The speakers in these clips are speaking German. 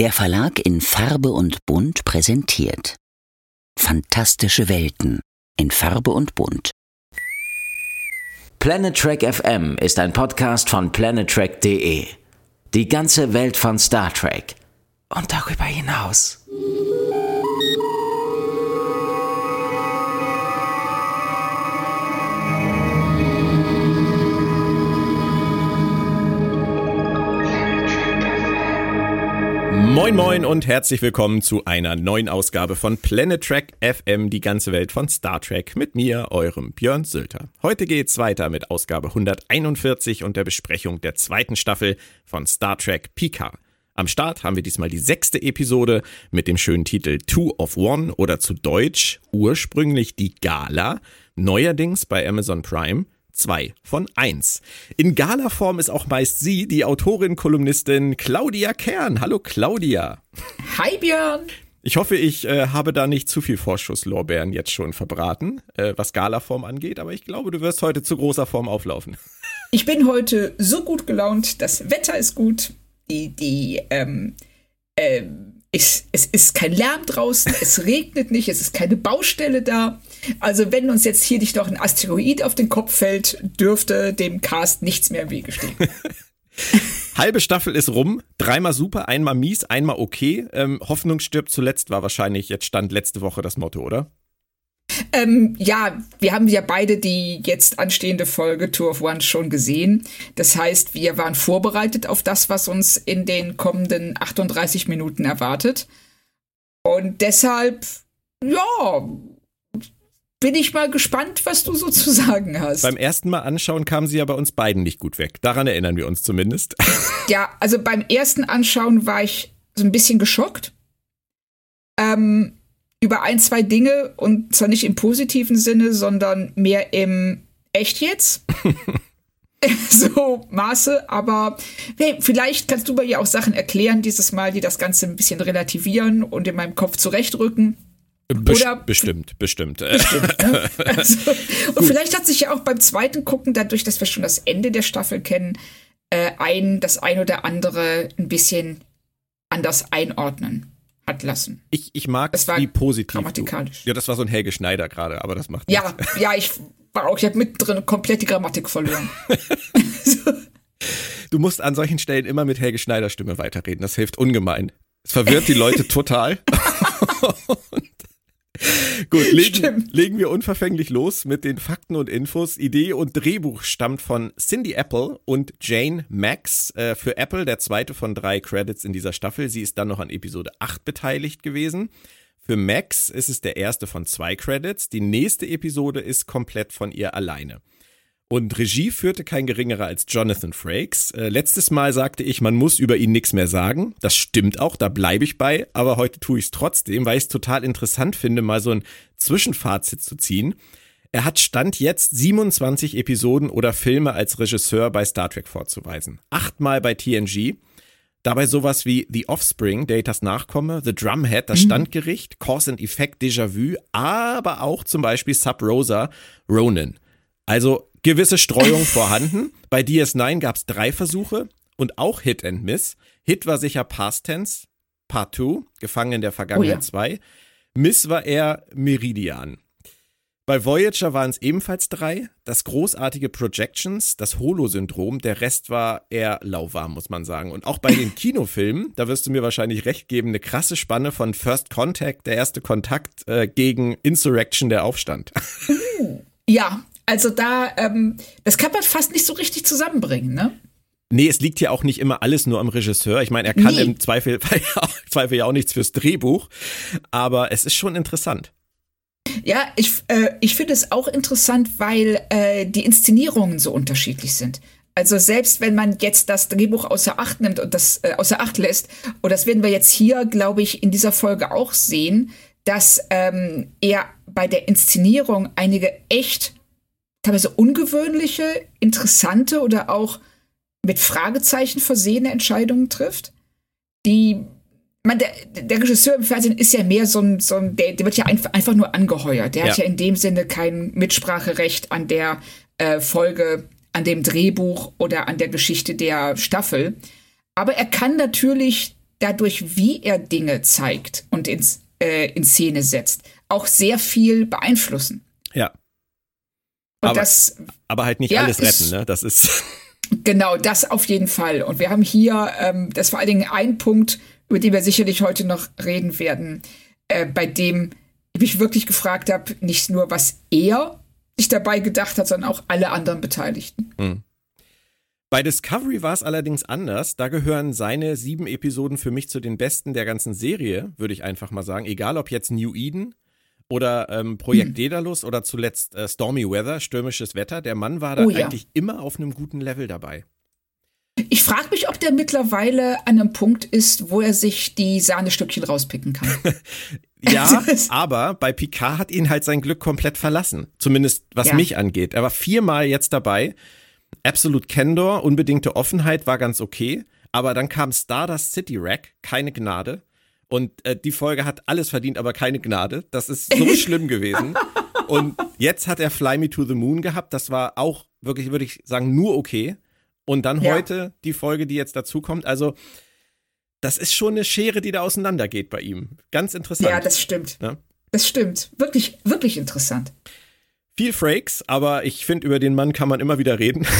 Der Verlag in Farbe und Bunt präsentiert Fantastische Welten in Farbe und Bunt. Planet Trek FM ist ein Podcast von planettrek.de. Die ganze Welt von Star Trek und darüber hinaus. Moin Moin und herzlich willkommen zu einer neuen Ausgabe von Planet Trek FM, die ganze Welt von Star Trek mit mir, eurem Björn Sülter. Heute geht's weiter mit Ausgabe 141 und der Besprechung der zweiten Staffel von Star Trek Picard. Am Start haben wir diesmal die sechste Episode mit dem schönen Titel Two of One oder zu Deutsch ursprünglich die Gala, neuerdings bei Amazon Prime 2 von 1. In Gala-Form ist auch meist sie, die Autorin-Kolumnistin Claudia Kern. Hallo Claudia. Hi Björn. Ich hoffe, ich äh, habe da nicht zu viel Vorschusslorbeeren jetzt schon verbraten, äh, was Gala-Form angeht, aber ich glaube, du wirst heute zu großer Form auflaufen. Ich bin heute so gut gelaunt, das Wetter ist gut, die, die, ähm, ähm, es, es ist kein Lärm draußen, es regnet nicht, es ist keine Baustelle da. Also wenn uns jetzt hier nicht noch ein Asteroid auf den Kopf fällt, dürfte dem Cast nichts mehr im Wege stehen. Halbe Staffel ist rum, dreimal super, einmal mies, einmal okay. Ähm, Hoffnung stirbt zuletzt war wahrscheinlich jetzt stand letzte Woche das Motto, oder? Ähm, ja, wir haben ja beide die jetzt anstehende Folge Tour of One schon gesehen. Das heißt, wir waren vorbereitet auf das, was uns in den kommenden 38 Minuten erwartet. Und deshalb, ja, bin ich mal gespannt, was du so zu sagen hast. Beim ersten Mal anschauen kamen sie ja bei uns beiden nicht gut weg. Daran erinnern wir uns zumindest. Ja, also beim ersten Anschauen war ich so ein bisschen geschockt. Ähm, über ein, zwei Dinge und zwar nicht im positiven Sinne, sondern mehr im Echt jetzt. so Maße, aber hey, vielleicht kannst du mir ja auch Sachen erklären dieses Mal, die das Ganze ein bisschen relativieren und in meinem Kopf zurechtrücken. Best Oder bestimmt, bestimmt. bestimmt ne? also, und vielleicht hat sich ja auch beim zweiten Gucken, dadurch, dass wir schon das Ende der Staffel kennen, äh, ein, das ein oder andere ein bisschen anders einordnen hat lassen. Ich, ich mag war wie positiv. Grammatikalisch. Ja, das war so ein Helge Schneider gerade, aber das macht Ja, nichts. ja, ich war auch, ich habe mittendrin komplett die Grammatik verloren. Du musst an solchen Stellen immer mit Helge Schneider Stimme weiterreden. Das hilft ungemein. Es verwirrt die Leute total. Gut, legen, legen, wir unverfänglich los mit den Fakten und Infos. Idee und Drehbuch stammt von Cindy Apple und Jane Max. Äh, für Apple der zweite von drei Credits in dieser Staffel. Sie ist dann noch an Episode 8 beteiligt gewesen. Für Max ist es der erste von zwei Credits. Die nächste Episode ist komplett von ihr alleine. Und Regie führte kein geringerer als Jonathan Frakes. Äh, letztes Mal sagte ich, man muss über ihn nichts mehr sagen. Das stimmt auch, da bleibe ich bei. Aber heute tue ich es trotzdem, weil ich es total interessant finde, mal so ein Zwischenfazit zu ziehen. Er hat Stand jetzt 27 Episoden oder Filme als Regisseur bei Star Trek vorzuweisen. Achtmal bei TNG. Dabei sowas wie The Offspring, Datas Nachkomme, The Drumhead, das mhm. Standgericht, Cause and Effect, Déjà-vu, aber auch zum Beispiel Sub Rosa, Ronin. Also gewisse Streuung vorhanden. Bei DS9 gab es drei Versuche und auch Hit and Miss. Hit war sicher Past Tense, Part 2, Gefangen in der Vergangenheit 2. Oh ja. Miss war eher Meridian. Bei Voyager waren es ebenfalls drei. Das großartige Projections, das Holo-Syndrom, der Rest war eher lauwarm, muss man sagen. Und auch bei den Kinofilmen, da wirst du mir wahrscheinlich recht geben, eine krasse Spanne von First Contact, der erste Kontakt, äh, gegen Insurrection, der Aufstand. Ja, also da, ähm, das kann man fast nicht so richtig zusammenbringen, ne? Nee, es liegt ja auch nicht immer alles nur am Regisseur. Ich meine, er kann nee. im Zweifel, Zweifel ja auch nichts fürs Drehbuch, aber es ist schon interessant. Ja, ich, äh, ich finde es auch interessant, weil äh, die Inszenierungen so unterschiedlich sind. Also selbst wenn man jetzt das Drehbuch außer Acht nimmt und das äh, außer Acht lässt, und das werden wir jetzt hier, glaube ich, in dieser Folge auch sehen, dass ähm, er bei der Inszenierung einige echt teilweise ungewöhnliche, interessante oder auch mit Fragezeichen versehene Entscheidungen trifft, die man, der, der Regisseur im Fernsehen ist ja mehr so ein, so ein der, der wird ja einfach, einfach nur angeheuert. Der ja. hat ja in dem Sinne kein Mitspracherecht an der äh, Folge, an dem Drehbuch oder an der Geschichte der Staffel. Aber er kann natürlich dadurch, wie er Dinge zeigt und ins, äh, in Szene setzt, auch sehr viel beeinflussen. Ja. Aber, das, aber halt nicht ja, alles retten, ist- ne? Das ist. Genau, das auf jeden Fall. Und wir haben hier, ähm, das ist vor allen Dingen ein Punkt, über den wir sicherlich heute noch reden werden, äh, bei dem ich mich wirklich gefragt habe, nicht nur, was er sich dabei gedacht hat, sondern auch alle anderen Beteiligten. Bei Discovery war es allerdings anders. Da gehören seine sieben Episoden für mich zu den besten der ganzen Serie, würde ich einfach mal sagen. Egal ob jetzt New Eden oder ähm, Projekt Daedalus oder zuletzt äh, Stormy Weather, stürmisches Wetter. Der Mann war da Oh ja. eigentlich immer auf einem guten Level dabei. Ich frage mich, ob der mittlerweile an einem Punkt ist, wo er sich die Sahnestückchen rauspicken kann. Ja, aber bei Picard hat ihn halt sein Glück komplett verlassen. Zumindest was Ja. mich angeht. Er war viermal jetzt dabei. Absolute Candor, unbedingte Offenheit war ganz okay. Aber dann kam Stardust City Rack, keine Gnade. Und äh, die Folge hat alles verdient, aber keine Gnade. Das ist so schlimm gewesen. Und jetzt hat er Fly Me to the Moon gehabt. Das war auch wirklich, würde ich sagen, nur okay. Und dann Ja. heute die Folge, die jetzt dazu kommt. Also, das ist schon eine Schere, die da auseinandergeht bei ihm. Ganz interessant. ja, das stimmt. Ja. Das stimmt. Wirklich, wirklich interessant. Viel Frakes, aber ich finde, über den Mann kann man immer wieder reden.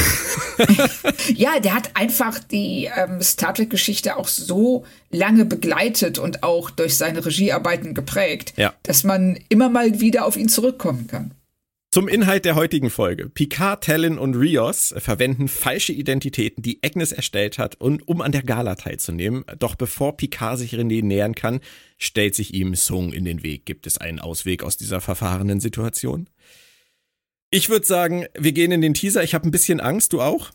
Ja, der hat einfach die ähm, Star Trek-Geschichte auch so lange begleitet und auch durch seine Regiearbeiten geprägt, Ja. dass man immer mal wieder auf ihn zurückkommen kann. Zum Inhalt der heutigen Folge. Picard, Talon und Rios verwenden falsche Identitäten, die Agnes erstellt hat, und, um an der Gala teilzunehmen. Doch bevor Picard sich René nähern kann, stellt sich ihm Sung in den Weg. Gibt es einen Ausweg aus dieser verfahrenen Situation? Ich würde sagen, wir gehen in den Teaser. Ich habe ein bisschen Angst, du auch?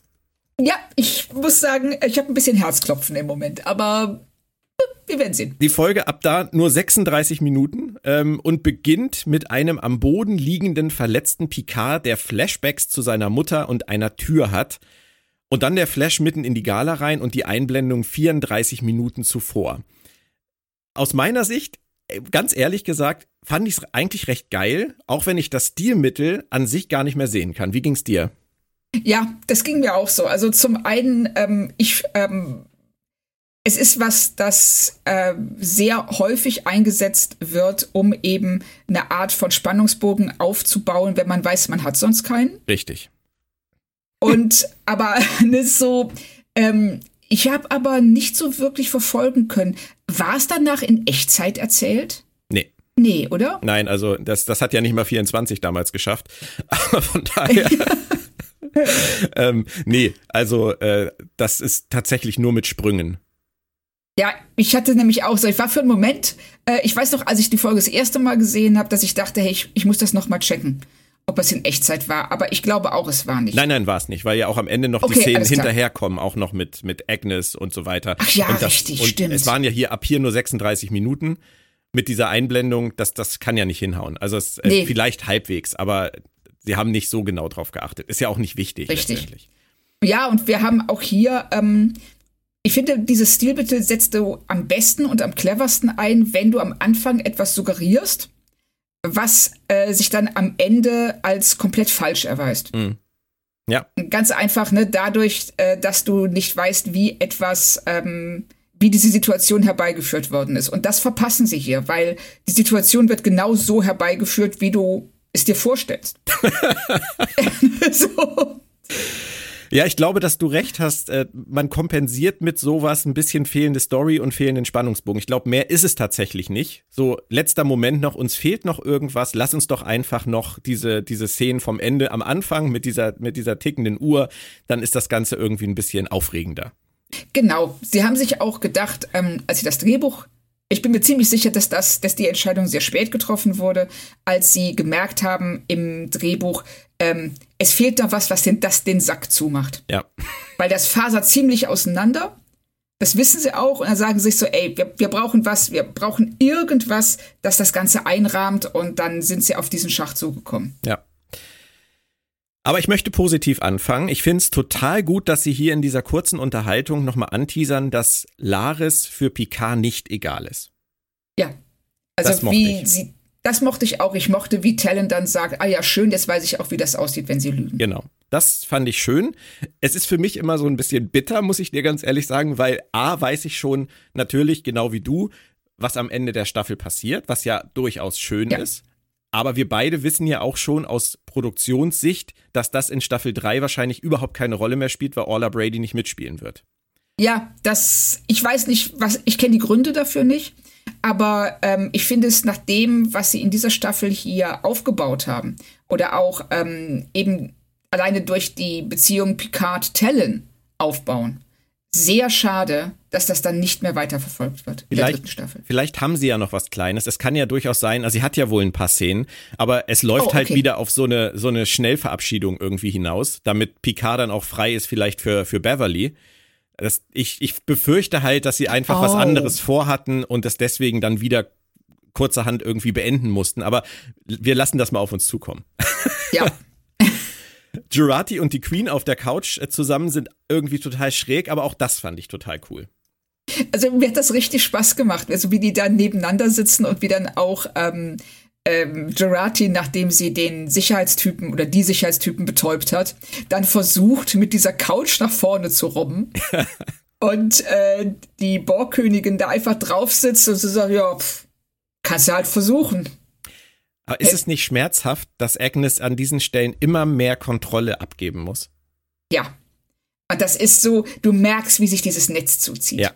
Ja, ich muss sagen, ich habe ein bisschen Herzklopfen im Moment, aber äh, wir werden sehen. Die Folge ab da nur 36 Minuten ähm, und beginnt mit einem am Boden liegenden verletzten Picard, der Flashbacks zu seiner Mutter und einer Tür hat. Und dann der Flash mitten in die Gala rein und die Einblendung 34 Minuten zuvor. Aus meiner Sicht, ganz ehrlich gesagt, fand ich es eigentlich recht geil, auch wenn ich das Stilmittel an sich gar nicht mehr sehen kann. Wie ging's dir? Ja, das ging mir auch so. Also zum einen, ähm, ich, ähm, es ist was, das äh, sehr häufig eingesetzt wird, um eben eine Art von Spannungsbogen aufzubauen, wenn man weiß, man hat sonst keinen. Richtig. Und aber ne, so, ähm, ich habe aber nicht so wirklich verfolgen können. War es danach in Echtzeit erzählt? Nee. Nee, oder? Nein, also das, das hat ja nicht mal 24 damals geschafft. Aber von daher. ähm, nee, also äh, das ist tatsächlich nur mit Sprüngen. Ja, ich hatte nämlich auch so, ich war für einen Moment, äh, ich weiß noch, als ich die Folge das erste Mal gesehen habe, dass ich dachte, hey, ich, ich muss das noch mal checken, ob es in Echtzeit war. Aber ich glaube auch, es war nicht. Nein, nein, war es nicht, weil ja auch am Ende noch die Okay, Szenen alles klar. hinterherkommen, auch noch mit, mit Agnes und so weiter. Ach ja, und das, richtig, stimmt. Es waren ja hier ab hier nur 36 Minuten mit dieser Einblendung, das, das kann ja nicht hinhauen. Also es, äh, Nee. vielleicht halbwegs, aber sie haben nicht so genau drauf geachtet. Ist ja auch nicht wichtig. Richtig. Ja, und wir haben auch hier, ähm, ich finde, dieses Stilmittel setzt du am besten und am cleversten ein, wenn du am Anfang etwas suggerierst, was äh, sich dann am Ende als komplett falsch erweist. Ja, Ganz einfach, ne, dadurch, äh, dass du nicht weißt, wie etwas, ähm, wie diese Situation herbeigeführt worden ist. Und das verpassen sie hier, weil die Situation wird genau so herbeigeführt, wie du es dir vorstellst. so. Ja, ich glaube, dass du recht hast. Äh, Man kompensiert mit sowas ein bisschen fehlende Story und fehlenden Spannungsbogen. Ich glaube, mehr ist es tatsächlich nicht. So, letzter Moment noch, uns fehlt noch irgendwas. Lass uns doch einfach noch diese, diese Szenen vom Ende am Anfang mit dieser, mit dieser tickenden Uhr. Dann ist das Ganze irgendwie ein bisschen aufregender. Genau. Sie haben sich auch gedacht, ähm, als sie das Drehbuch, ich bin mir ziemlich sicher, dass das, dass die Entscheidung sehr spät getroffen wurde, als sie gemerkt haben im Drehbuch, ähm, es fehlt noch was, was den, das den Sack zumacht. Ja. Weil das fasert ziemlich auseinander. Das wissen sie auch und dann sagen sie sich so, ey, wir, wir brauchen was, wir brauchen irgendwas, das das Ganze einrahmt und dann sind sie auf diesen Schach zugekommen. Ja. Aber ich möchte positiv anfangen. Ich finde es total gut, dass Sie hier in dieser kurzen Unterhaltung nochmal anteasern, dass Laris für Picard nicht egal ist. Ja. Das Also mochte wie ich. sie, das mochte ich auch. Ich mochte, wie Talon dann sagt, ah ja, schön, jetzt weiß ich auch, wie das aussieht, wenn sie lügen. Genau. Das fand ich schön. Es ist für mich immer so ein bisschen bitter, muss ich dir ganz ehrlich sagen, weil A, weiß ich schon natürlich, genau wie du, was am Ende der Staffel passiert, was ja durchaus schön ja. ist. Aber wir beide wissen ja auch schon aus Produktionssicht, dass das in Staffel 3 wahrscheinlich überhaupt keine Rolle mehr spielt, weil Orla Brady nicht mitspielen wird. Ja, das, ich weiß nicht, was, ich kenne die Gründe dafür nicht. Aber ähm, ich finde es nach dem, was sie in dieser Staffel hier aufgebaut haben, oder auch ähm, eben alleine durch die Beziehung Picard-Tellen aufbauen, sehr schade, dass das dann nicht mehr weiterverfolgt wird in vielleicht, der dritten Staffel. Vielleicht haben sie ja noch was Kleines. Es kann ja durchaus sein, also sie hat ja wohl ein paar Szenen, aber es läuft oh, halt okay. halt wieder auf so eine, so eine Schnellverabschiedung irgendwie hinaus, damit Picard dann auch frei ist, vielleicht für, für Beverly. Das, ich, ich befürchte halt, dass sie einfach oh. was anderes vorhatten und das deswegen dann wieder kurzerhand irgendwie beenden mussten. Aber wir lassen das mal auf uns zukommen. Ja. Jurati und die Queen auf der Couch äh, zusammen sind irgendwie total schräg, aber auch das fand ich total cool. Also mir hat das richtig Spaß gemacht, also wie die da nebeneinander sitzen und wie dann auch ähm, ähm, Gerati, nachdem sie den Sicherheitstypen oder die Sicherheitstypen betäubt hat, dann versucht, mit dieser Couch nach vorne zu robben. und äh, die Borgkönigin da einfach drauf sitzt und sie sagt, ja, pff, kannst du halt versuchen. Aber ist es nicht schmerzhaft, dass Agnes an diesen Stellen immer mehr Kontrolle abgeben muss? Ja. Und das ist so, du merkst, wie sich dieses Netz zuzieht. Ja.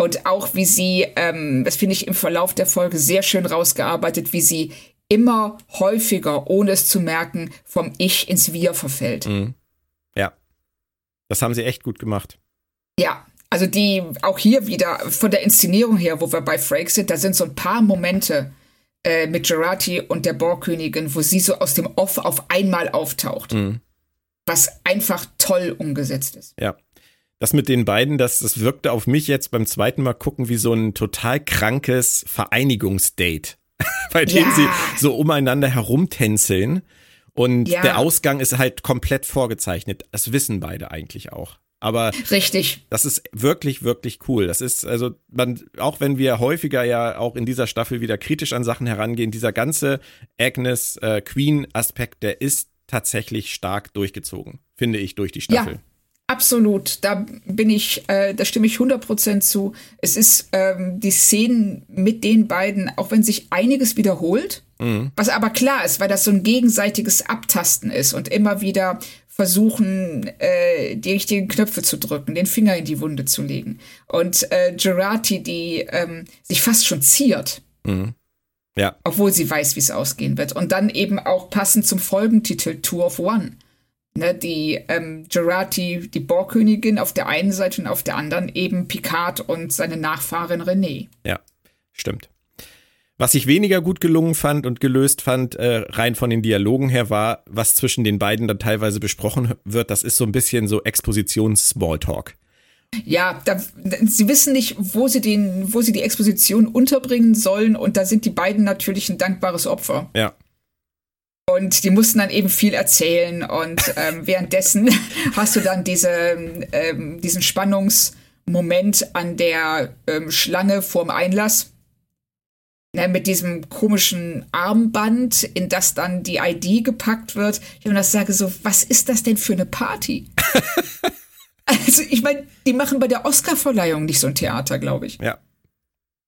Und auch wie sie, ähm, das finde ich im Verlauf der Folge sehr schön rausgearbeitet, wie sie immer häufiger, ohne es zu merken, vom Ich ins Wir verfällt. Mhm. Ja. Das haben sie echt gut gemacht. Ja, also die, auch hier wieder von der Inszenierung her, wo wir bei Frake sind, da sind so ein paar Momente äh, mit Gerati und der Borgkönigin, wo sie so aus dem Off auf einmal auftaucht. Mhm. Was einfach toll umgesetzt ist. Ja das mit den beiden, das, das wirkte auf mich jetzt beim zweiten Mal gucken wie so ein total krankes Vereinigungsdate, bei dem ja. sie so umeinander herumtänzeln. Und ja. der Ausgang ist halt komplett vorgezeichnet. Das wissen beide eigentlich auch. Aber richtig. Das ist wirklich, wirklich cool. Das ist, also, man, auch wenn wir häufiger ja auch in dieser Staffel wieder kritisch an Sachen herangehen, dieser ganze Agnes äh, Queen-Aspekt, der ist tatsächlich stark durchgezogen, finde ich, durch die Staffel. Ja. Absolut, da bin ich, äh, da stimme ich 100% zu. Es ist ähm, die Szenen mit den beiden, auch wenn sich einiges wiederholt, mhm. was aber klar ist, weil das so ein gegenseitiges Abtasten ist und immer wieder versuchen, äh, die richtigen Knöpfe zu drücken, den Finger in die Wunde zu legen. Und äh, Gerati, die ähm, sich fast schon ziert. Mhm. Ja. Obwohl sie weiß, wie es ausgehen wird. Und dann eben auch passend zum Folgentitel Two of One Ne, die ähm, Gerati, die Borgkönigin auf der einen Seite und auf der anderen eben Picard und seine Nachfahrin René. Ja, stimmt. Was ich weniger gut gelungen fand und gelöst fand, äh, rein von den Dialogen her, war, was zwischen den beiden dann teilweise besprochen wird. Das ist so ein bisschen so Expositions-Smalltalk. Ja, da, sie wissen nicht, wo sie den, wo sie die Exposition unterbringen sollen, und da sind die beiden natürlich ein dankbares Opfer. Ja, und die mussten dann eben viel erzählen. Und ähm, währenddessen hast du dann diese, ähm, diesen Spannungsmoment an der ähm, Schlange vorm Einlass. Ne, mit diesem komischen Armband, in das dann die ID gepackt wird. Ich habe das sage so, was ist das denn für eine Party? also ich meine, die machen bei der Oscarverleihung nicht so ein Theater, glaube ich. Ja.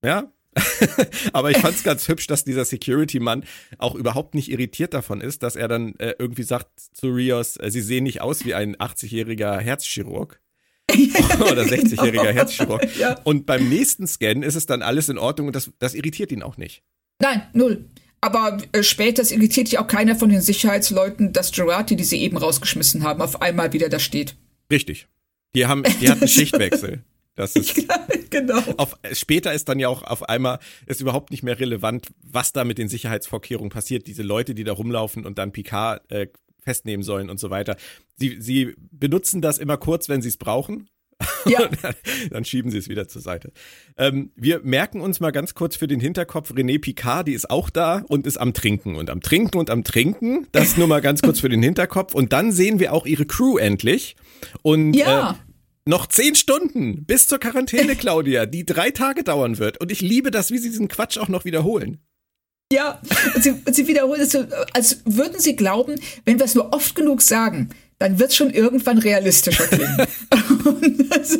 Ja, Aber ich fand es ganz hübsch, dass dieser Security-Mann auch überhaupt nicht irritiert davon ist, dass er dann äh, irgendwie sagt zu Rios, äh, sie sehen nicht aus wie ein 80-jähriger Herzchirurg. oder 60-jähriger genau. Herzchirurg. Ja. Und beim nächsten Scan ist es dann alles in Ordnung und das, das irritiert ihn auch nicht. Nein, null. Aber äh, später irritiert sich auch keiner von den Sicherheitsleuten, dass Gerati, die sie eben rausgeschmissen haben, auf einmal wieder da steht. Richtig. Die haben, die hatten Schichtwechsel. Das ist genau. Auf, später ist dann ja auch auf einmal ist überhaupt nicht mehr relevant, was da mit den Sicherheitsvorkehrungen passiert. Diese Leute, die da rumlaufen und dann Picard äh, festnehmen sollen und so weiter. Sie, sie benutzen das immer kurz, wenn sie es brauchen. Ja. dann schieben sie es wieder zur Seite. Ähm, wir merken uns mal ganz kurz für den Hinterkopf, René Picard, die ist auch da und ist am Trinken und am Trinken und am Trinken. Das nur mal ganz kurz für den Hinterkopf. Und dann sehen wir auch ihre Crew endlich. Und ja. äh, noch zehn Stunden bis zur Quarantäne, Claudia, die drei Tage dauern wird. Und ich liebe das, wie sie diesen Quatsch auch noch wiederholen. Ja, sie, sie wiederholt es so, als würden sie glauben, wenn wir es nur oft genug sagen, dann wird es schon irgendwann realistischer klingen. also.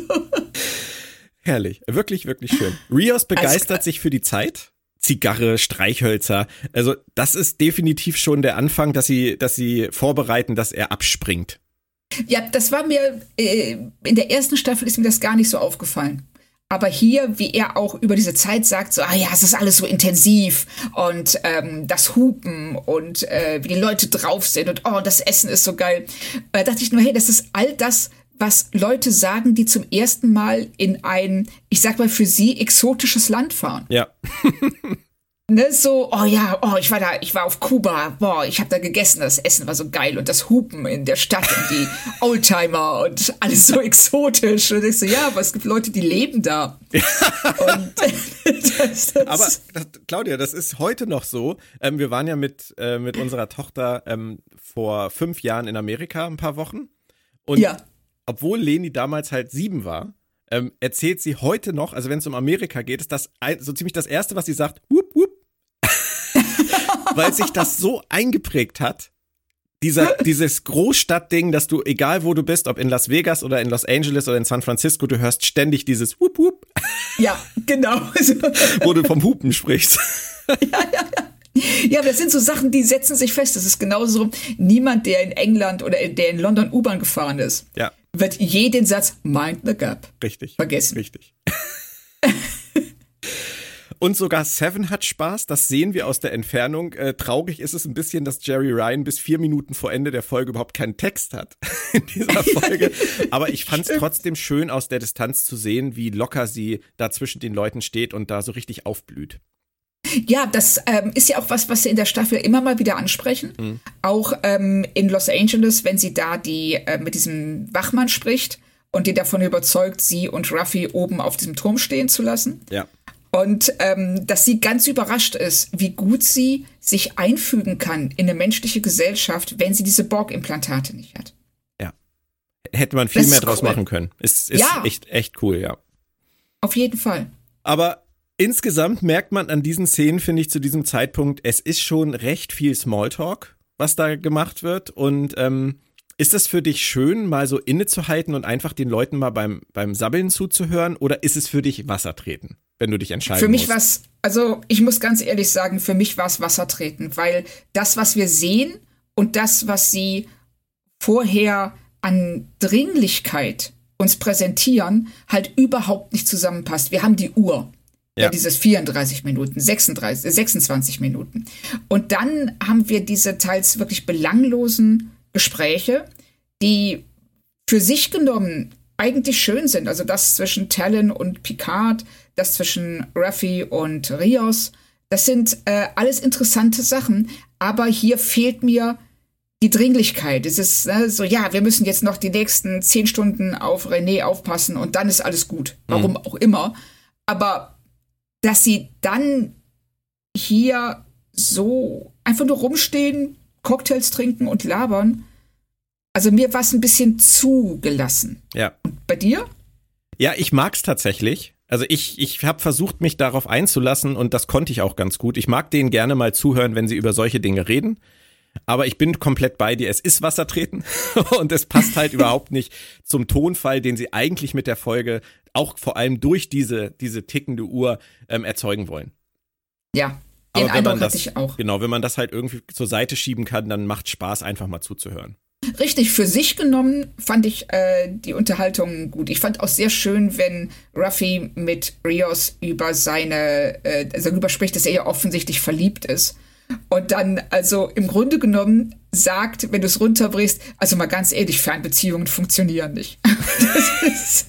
Herrlich, wirklich, wirklich schön. Rios begeistert also, sich für die Zeit. Zigarre, Streichhölzer. Also das ist definitiv schon der Anfang, dass sie, dass sie vorbereiten, dass er abspringt. Ja, das war mir äh, in der ersten Staffel ist mir das gar nicht so aufgefallen. Aber hier, wie er auch über diese Zeit sagt, so, ah ja, es ist alles so intensiv und ähm, das Hupen und äh, wie die Leute drauf sind und oh, das Essen ist so geil. Da dachte ich nur, hey, das ist all das, was Leute sagen, die zum ersten Mal in ein, ich sag mal, für sie exotisches Land fahren. Ja. ne, so, oh ja, oh, ich war da, ich war auf Kuba, boah, ich habe da gegessen, das Essen war so geil und das Hupen in der Stadt und die Oldtimer und alles so exotisch. Und ich so, ja, aber es gibt Leute, die leben da. und das, das aber das, Claudia, das ist heute noch so. Ähm, wir waren ja mit, äh, mit unserer Tochter ähm, vor fünf Jahren in Amerika ein paar Wochen. Und ja. obwohl Leni damals halt sieben war, ähm, erzählt sie heute noch, also wenn es um Amerika geht, ist das ein, so ziemlich das Erste, was sie sagt, whoop, whoop, weil sich das so eingeprägt hat. Dieser, dieses Großstadtding, dass du, egal wo du bist, ob in Las Vegas oder in Los Angeles oder in San Francisco, du hörst ständig dieses Whoop Whoop. Ja, genau. wo du vom Hupen sprichst. Ja, ja, ja. Ja, aber das sind so Sachen, die setzen sich fest. Das ist genauso niemand, der in England oder der in London U-Bahn gefahren ist, ja. wird jeden Satz Mind the Gap Richtig. vergessen. Richtig. Und sogar Seven hat Spaß, das sehen wir aus der Entfernung. Äh, traurig ist es ein bisschen, dass Jerry Ryan bis vier Minuten vor Ende der Folge überhaupt keinen Text hat in dieser Folge. Aber ich fand es trotzdem schön, aus der Distanz zu sehen, wie locker sie da zwischen den Leuten steht und da so richtig aufblüht. Ja, das ähm, ist ja auch was, was sie in der Staffel immer mal wieder ansprechen. Mhm. Auch ähm, in Los Angeles, wenn sie da die äh, mit diesem Wachmann spricht und die davon überzeugt, sie und Ruffy oben auf diesem Turm stehen zu lassen. Ja. Und ähm, dass sie ganz überrascht ist, wie gut sie sich einfügen kann in eine menschliche Gesellschaft, wenn sie diese Borg-Implantate nicht hat. Ja. Hätte man viel das mehr draus cool. machen können. Ist, ist ja. echt, echt cool, ja. Auf jeden Fall. Aber insgesamt merkt man an diesen Szenen, finde ich, zu diesem Zeitpunkt, es ist schon recht viel Smalltalk, was da gemacht wird. Und ähm, ist es für dich schön, mal so innezuhalten und einfach den Leuten mal beim, beim Sabbeln zuzuhören? Oder ist es für dich Wasser treten? Wenn du dich entscheiden Für mich war es, also ich muss ganz ehrlich sagen, für mich war es Wassertreten, weil das, was wir sehen und das, was sie vorher an Dringlichkeit uns präsentieren, halt überhaupt nicht zusammenpasst. Wir haben die Uhr. Ja. ja. dieses 34 Minuten, 36, 26 Minuten. Und dann haben wir diese teils wirklich belanglosen Gespräche, die für sich genommen eigentlich schön sind. Also das zwischen Talon und Picard, das zwischen Ruffy und Rios. Das sind äh, alles interessante Sachen, aber hier fehlt mir die Dringlichkeit. Es ist ne, so, ja, wir müssen jetzt noch die nächsten zehn Stunden auf René aufpassen und dann ist alles gut. Warum mhm. auch immer. Aber dass sie dann hier so einfach nur rumstehen, Cocktails trinken und labern, also mir war es ein bisschen zugelassen. Ja. Und bei dir? Ja, ich mag's tatsächlich. Also ich, ich habe versucht, mich darauf einzulassen und das konnte ich auch ganz gut. Ich mag denen gerne mal zuhören, wenn sie über solche Dinge reden. Aber ich bin komplett bei dir. Es ist Wassertreten und es passt halt überhaupt nicht zum Tonfall, den sie eigentlich mit der Folge auch vor allem durch diese, diese tickende Uhr ähm, erzeugen wollen. Ja, den Aber Eindruck hatte ich auch. Genau, wenn man das halt irgendwie zur Seite schieben kann, dann macht Spaß, einfach mal zuzuhören. Richtig, für sich genommen fand ich äh, die Unterhaltung gut. Ich fand auch sehr schön, wenn Ruffy mit Rios über seine, äh, also darüber spricht, dass er ja offensichtlich verliebt ist. Und dann also im Grunde genommen sagt, wenn du es runterbrichst, also mal ganz ehrlich, Fernbeziehungen funktionieren nicht.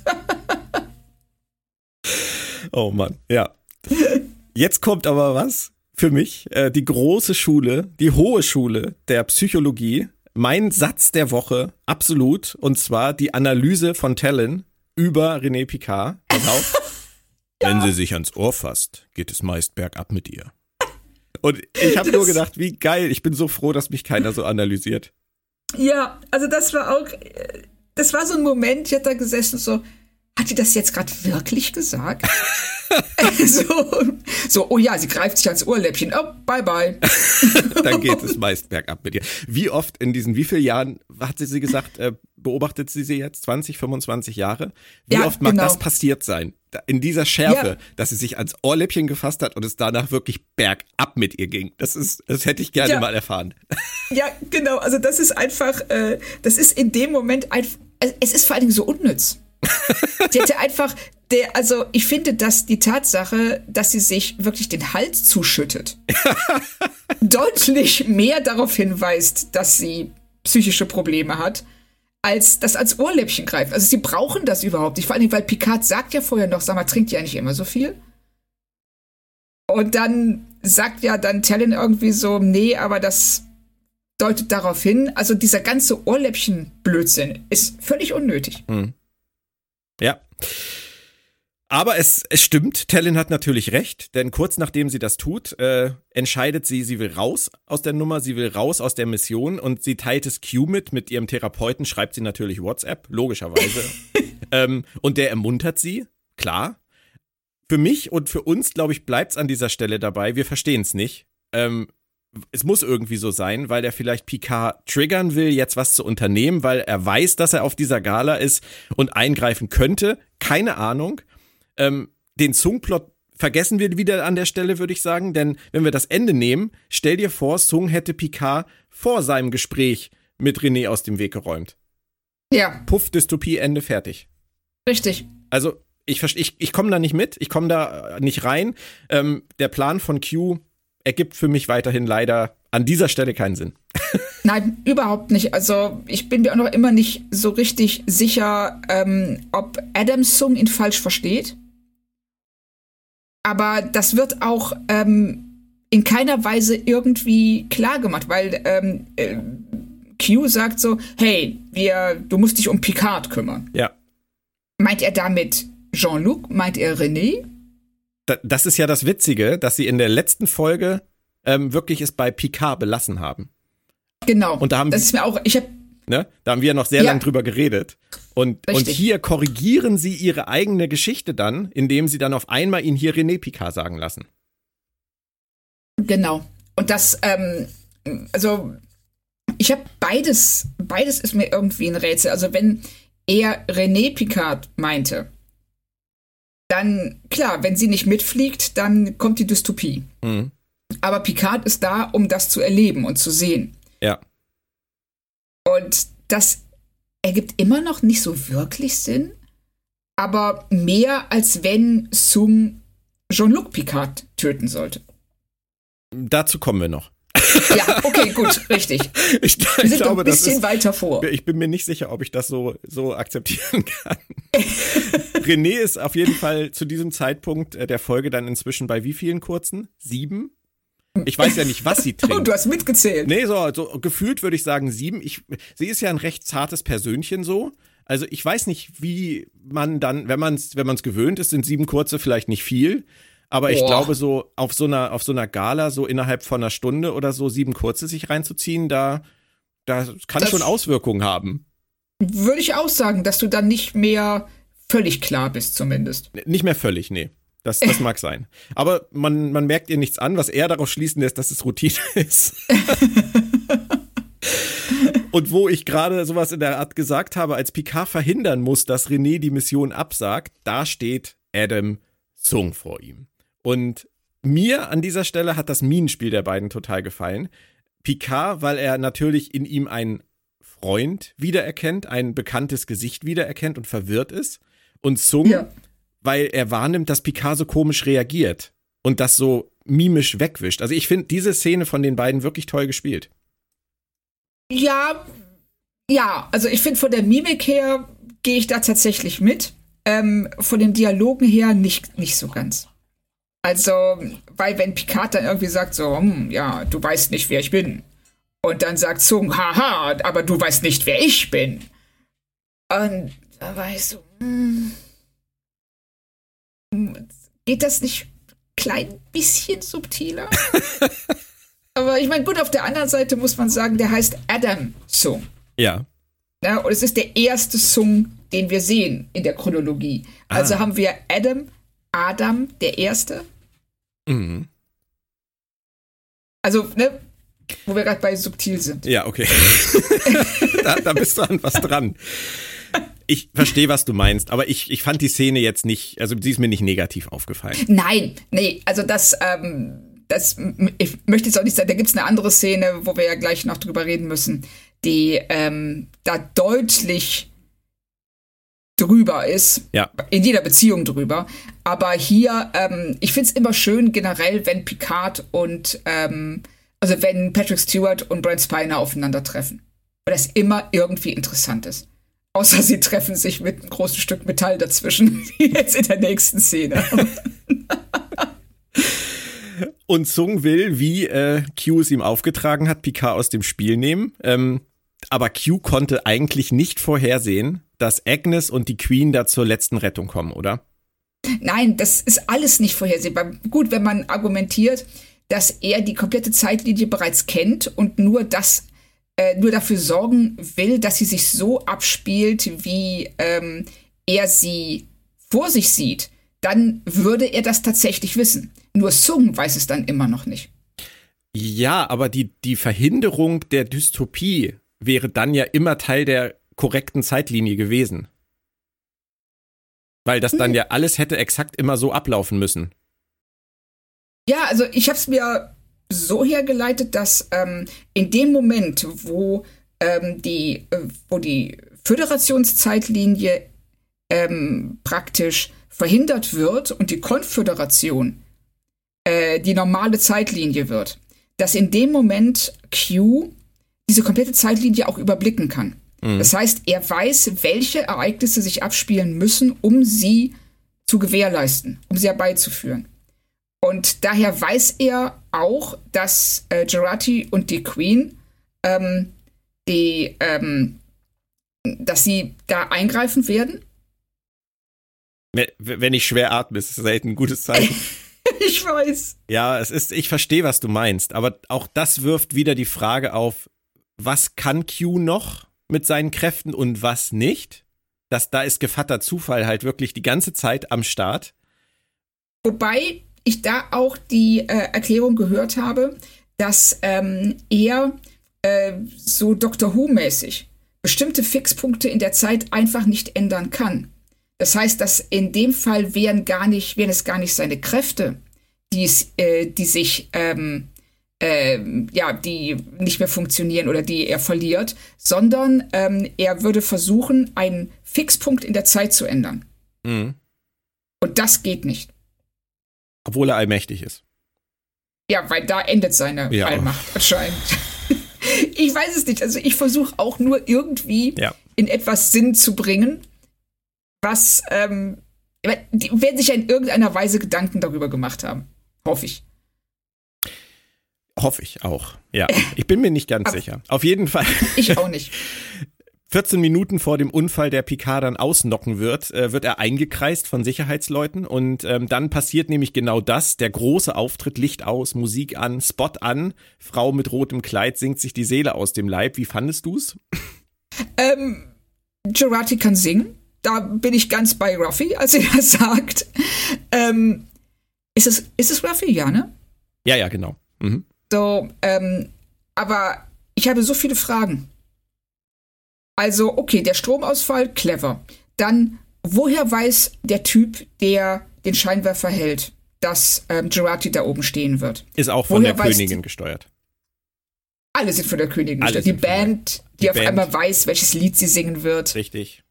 oh Mann, ja. Jetzt kommt aber was für mich, äh, die große Schule, die hohe Schule der Psychologie mein Satz der Woche, absolut, und zwar die Analyse von Talon über René Picard. Auf. ja. Wenn sie sich ans Ohr fasst, geht es meist bergab mit ihr. Und ich habe nur gedacht, wie geil, ich bin so froh, dass mich keiner so analysiert. Ja, also das war auch, das war so ein Moment, ich hatte da gesessen so, hat die das jetzt gerade wirklich gesagt? so, so, oh ja, sie greift sich ans Ohrläppchen. Oh, bye bye. Dann geht es meist bergab mit ihr. Wie oft in diesen, wie vielen Jahren, hat sie, sie gesagt, äh, beobachtet sie sie jetzt? 20, 25 Jahre? Wie ja, oft mag genau. das passiert sein? In dieser Schärfe, ja. dass sie sich ans Ohrläppchen gefasst hat und es danach wirklich bergab mit ihr ging. Das ist, das hätte ich gerne ja. mal erfahren. Ja, genau. Also das ist einfach, äh, das ist in dem Moment einfach, es ist vor allen Dingen so unnütz. Sie hätte einfach, der, also ich finde, dass die Tatsache, dass sie sich wirklich den Hals zuschüttet, deutlich mehr darauf hinweist, dass sie psychische Probleme hat, als das als Ohrläppchen greift. Also sie brauchen das überhaupt nicht. Vor allem, weil Picard sagt ja vorher noch, sag mal, trinkt ihr nicht immer so viel? Und dann sagt ja dann Talon irgendwie so, nee, aber das deutet darauf hin. Also dieser ganze Ohrläppchen-Blödsinn ist völlig unnötig. Hm. Ja. Aber es, es stimmt, Tellin hat natürlich recht, denn kurz nachdem sie das tut, äh, entscheidet sie, sie will raus aus der Nummer, sie will raus aus der Mission und sie teilt es Q mit, mit ihrem Therapeuten schreibt sie natürlich WhatsApp, logischerweise. ähm, und der ermuntert sie, klar. Für mich und für uns, glaube ich, bleibt es an dieser Stelle dabei, wir verstehen es nicht. Ähm, es muss irgendwie so sein, weil er vielleicht Picard triggern will, jetzt was zu unternehmen, weil er weiß, dass er auf dieser Gala ist und eingreifen könnte. Keine Ahnung. Ähm, den Sung-Plot vergessen wir wieder an der Stelle, würde ich sagen, denn wenn wir das Ende nehmen, stell dir vor, Sung hätte Picard vor seinem Gespräch mit René aus dem Weg geräumt. Ja. Puff, Dystopie, Ende, fertig. Richtig. Also, ich, ich, ich komme da nicht mit, ich komme da nicht rein. Ähm, der Plan von Q ergibt für mich weiterhin leider an dieser Stelle keinen Sinn. Nein, überhaupt nicht. Also ich bin mir auch noch immer nicht so richtig sicher, ähm, ob Adam Sung ihn falsch versteht. Aber das wird auch ähm, in keiner Weise irgendwie klar gemacht, weil ähm, äh, Q sagt so, hey, wir, du musst dich um Picard kümmern. Ja. Meint er damit Jean-Luc? Meint er René? Das ist ja das Witzige, dass sie in der letzten Folge ähm, wirklich es bei Picard belassen haben. Genau. Und da haben das ist mir auch, ich habe Ne? Da haben wir ja noch sehr ja. lang drüber geredet. Und, und hier korrigieren sie ihre eigene Geschichte dann, indem sie dann auf einmal ihn hier René Picard sagen lassen. Genau. Und das, ähm, also ich habe beides, beides ist mir irgendwie ein Rätsel. Also wenn er René Picard meinte, dann klar, wenn sie nicht mitfliegt, dann kommt die Dystopie. Mhm. Aber Picard ist da, um das zu erleben und zu sehen. Ja. Und das ergibt immer noch nicht so wirklich Sinn, aber mehr als wenn Sung Jean-Luc Picard töten sollte. Dazu kommen wir noch. Ja, okay, gut, richtig. Ich, ich wir sind glaube, ein bisschen ist, weiter vor. Ich bin mir nicht sicher, ob ich das so, so akzeptieren kann. René ist auf jeden Fall zu diesem Zeitpunkt äh, der Folge dann inzwischen bei wie vielen kurzen? Sieben? Ich weiß ja nicht, was sie trinkt. Oh, du hast mitgezählt. Nee, so, so gefühlt würde ich sagen sieben. Ich, sie ist ja ein recht zartes Persönchen so. Also ich weiß nicht, wie man dann, wenn man es wenn man's gewöhnt ist, sind sieben kurze vielleicht nicht viel. Aber Boah. ich glaube, so auf so einer, auf so einer Gala, so innerhalb von einer Stunde oder so sieben kurze sich reinzuziehen, da, da kann das schon Auswirkungen haben. Würde ich auch sagen, dass du dann nicht mehr völlig klar bist, zumindest. Nicht mehr völlig, nee. Das, das mag sein. Aber man, man merkt ihr nichts an, was eher darauf schließen lässt, dass es Routine ist. Und wo ich gerade sowas in der Art gesagt habe, als Picard verhindern muss, dass René die Mission absagt, da steht Adam Sung vor ihm. Und mir an dieser Stelle hat das Minenspiel der beiden total gefallen. Picard, weil er natürlich in ihm einen Freund wiedererkennt, ein bekanntes Gesicht wiedererkennt und verwirrt ist. Und Sung, ja weil er wahrnimmt, dass Picard so komisch reagiert und das so mimisch wegwischt. Also ich finde diese Szene von den beiden wirklich toll gespielt. Ja, ja, also ich finde von der Mimik her gehe ich da tatsächlich mit. Ähm, von den Dialogen her nicht, nicht so ganz. Also, weil wenn Picard dann irgendwie sagt so, hm, ja, du weißt nicht, wer ich bin. Und dann sagt Zung, haha, aber du weißt nicht, wer ich bin. Und da war ich so, hm, Geht das nicht ein klein bisschen subtiler? Aber ich meine, gut, auf der anderen Seite muss man sagen, der heißt Adam Sung. Ja. Ja, und es ist der erste Song, den wir sehen in der Chronologie. Also ah. haben wir Adam, Adam, der Erste. Mhm. Also, ne, wo wir gerade bei subtil sind. Ja, okay. da, da bist du an was dran. Ich verstehe, was du meinst, aber ich, ich fand die Szene jetzt nicht, also sie ist mir nicht negativ aufgefallen. Nein, nee, also das, ähm, das, ich möchte jetzt auch nicht sagen, da gibt es eine andere Szene, wo wir ja gleich noch drüber reden müssen, die ähm, da deutlich drüber ist. Ja. In jeder Beziehung drüber. Aber hier, ähm, ich finde es immer schön generell, wenn Picard und, ähm, also wenn Patrick Stewart und Brent Spiner aufeinandertreffen. Weil das immer irgendwie interessant ist. Außer sie treffen sich mit einem großen Stück Metall dazwischen, wie jetzt in der nächsten Szene. Und Sung will, wie äh, Q es ihm aufgetragen hat, Picard aus dem Spiel nehmen. Ähm, aber Q konnte eigentlich nicht vorhersehen, dass Agnes und die Queen da zur letzten Rettung kommen, oder? Nein, das ist alles nicht vorhersehbar. Gut, wenn man argumentiert, dass er die komplette Zeitlinie bereits kennt und nur das, äh, nur dafür sorgen will, dass sie sich so abspielt, wie ähm, er sie vor sich sieht, dann würde er das tatsächlich wissen. Nur Sung weiß es dann immer noch nicht. Ja, aber die, die Verhinderung der Dystopie wäre dann ja immer Teil der korrekten Zeitlinie gewesen. Weil das dann hm. ja alles hätte exakt immer so ablaufen müssen. Ja, also ich habe es mir so hergeleitet, dass ähm, in dem Moment, wo ähm, die, äh, wo die Föderationszeitlinie ähm, praktisch verhindert wird und die Konföderation äh, die normale Zeitlinie wird, dass in dem Moment Q diese komplette Zeitlinie auch überblicken kann. Mhm. Das heißt, er weiß, welche Ereignisse sich abspielen müssen, um sie zu gewährleisten, um sie herbeizuführen. Und daher weiß er auch, dass äh, Gerati und die Queen ähm, die, ähm, dass sie da eingreifen werden. Wenn ich schwer atme, ist es selten ein gutes Zeichen. ich weiß. Ja, es ist, ich verstehe, was du meinst, aber auch das wirft wieder die Frage auf, was kann Q noch mit seinen Kräften und was nicht. Das, da ist gefatter Zufall halt wirklich die ganze Zeit am Start. Wobei ich da auch die äh, Erklärung gehört habe, dass ähm, er äh, so Doctor Who-mäßig bestimmte Fixpunkte in der Zeit einfach nicht ändern kann. Das heißt, dass in dem Fall wären gar nicht, wären es gar nicht seine Kräfte, die, äh, die sich ähm, äh, ja, die nicht mehr funktionieren oder die er verliert, sondern ähm, er würde versuchen, einen Fixpunkt in der Zeit zu ändern. Mhm. Und das geht nicht. Obwohl er allmächtig ist. Ja, weil da endet seine ja. Allmacht anscheinend. ich weiß es nicht. Also ich versuche auch nur irgendwie ja. in etwas Sinn zu bringen, was ähm, die werden sich ja in irgendeiner Weise Gedanken darüber gemacht haben. Hoffe ich. Hoffe ich auch. Ja, ich bin mir nicht ganz sicher. Auf jeden Fall. Ich auch nicht. 14 Minuten vor dem Unfall, der Picard dann ausnocken wird, äh, wird er eingekreist von Sicherheitsleuten und ähm, dann passiert nämlich genau das. Der große Auftritt, Licht aus, Musik an, Spot an, Frau mit rotem Kleid singt sich die Seele aus dem Leib. Wie fandest du's? Ähm, Gerati kann singen. Da bin ich ganz bei Ruffy, als er das sagt. Ähm, ist es, ist es Ruffy, ja, ne? Ja, ja, genau. Mhm. So, ähm, aber ich habe so viele Fragen. Also, okay, der Stromausfall, clever. Dann, woher weiß der Typ, der den Scheinwerfer hält, dass ähm, Gerati da oben stehen wird? Ist auch von woher der Königin gesteuert. Alle sind von der Königin Alle gesteuert. Die Band, die, die auf Band. einmal weiß, welches Lied sie singen wird. Richtig.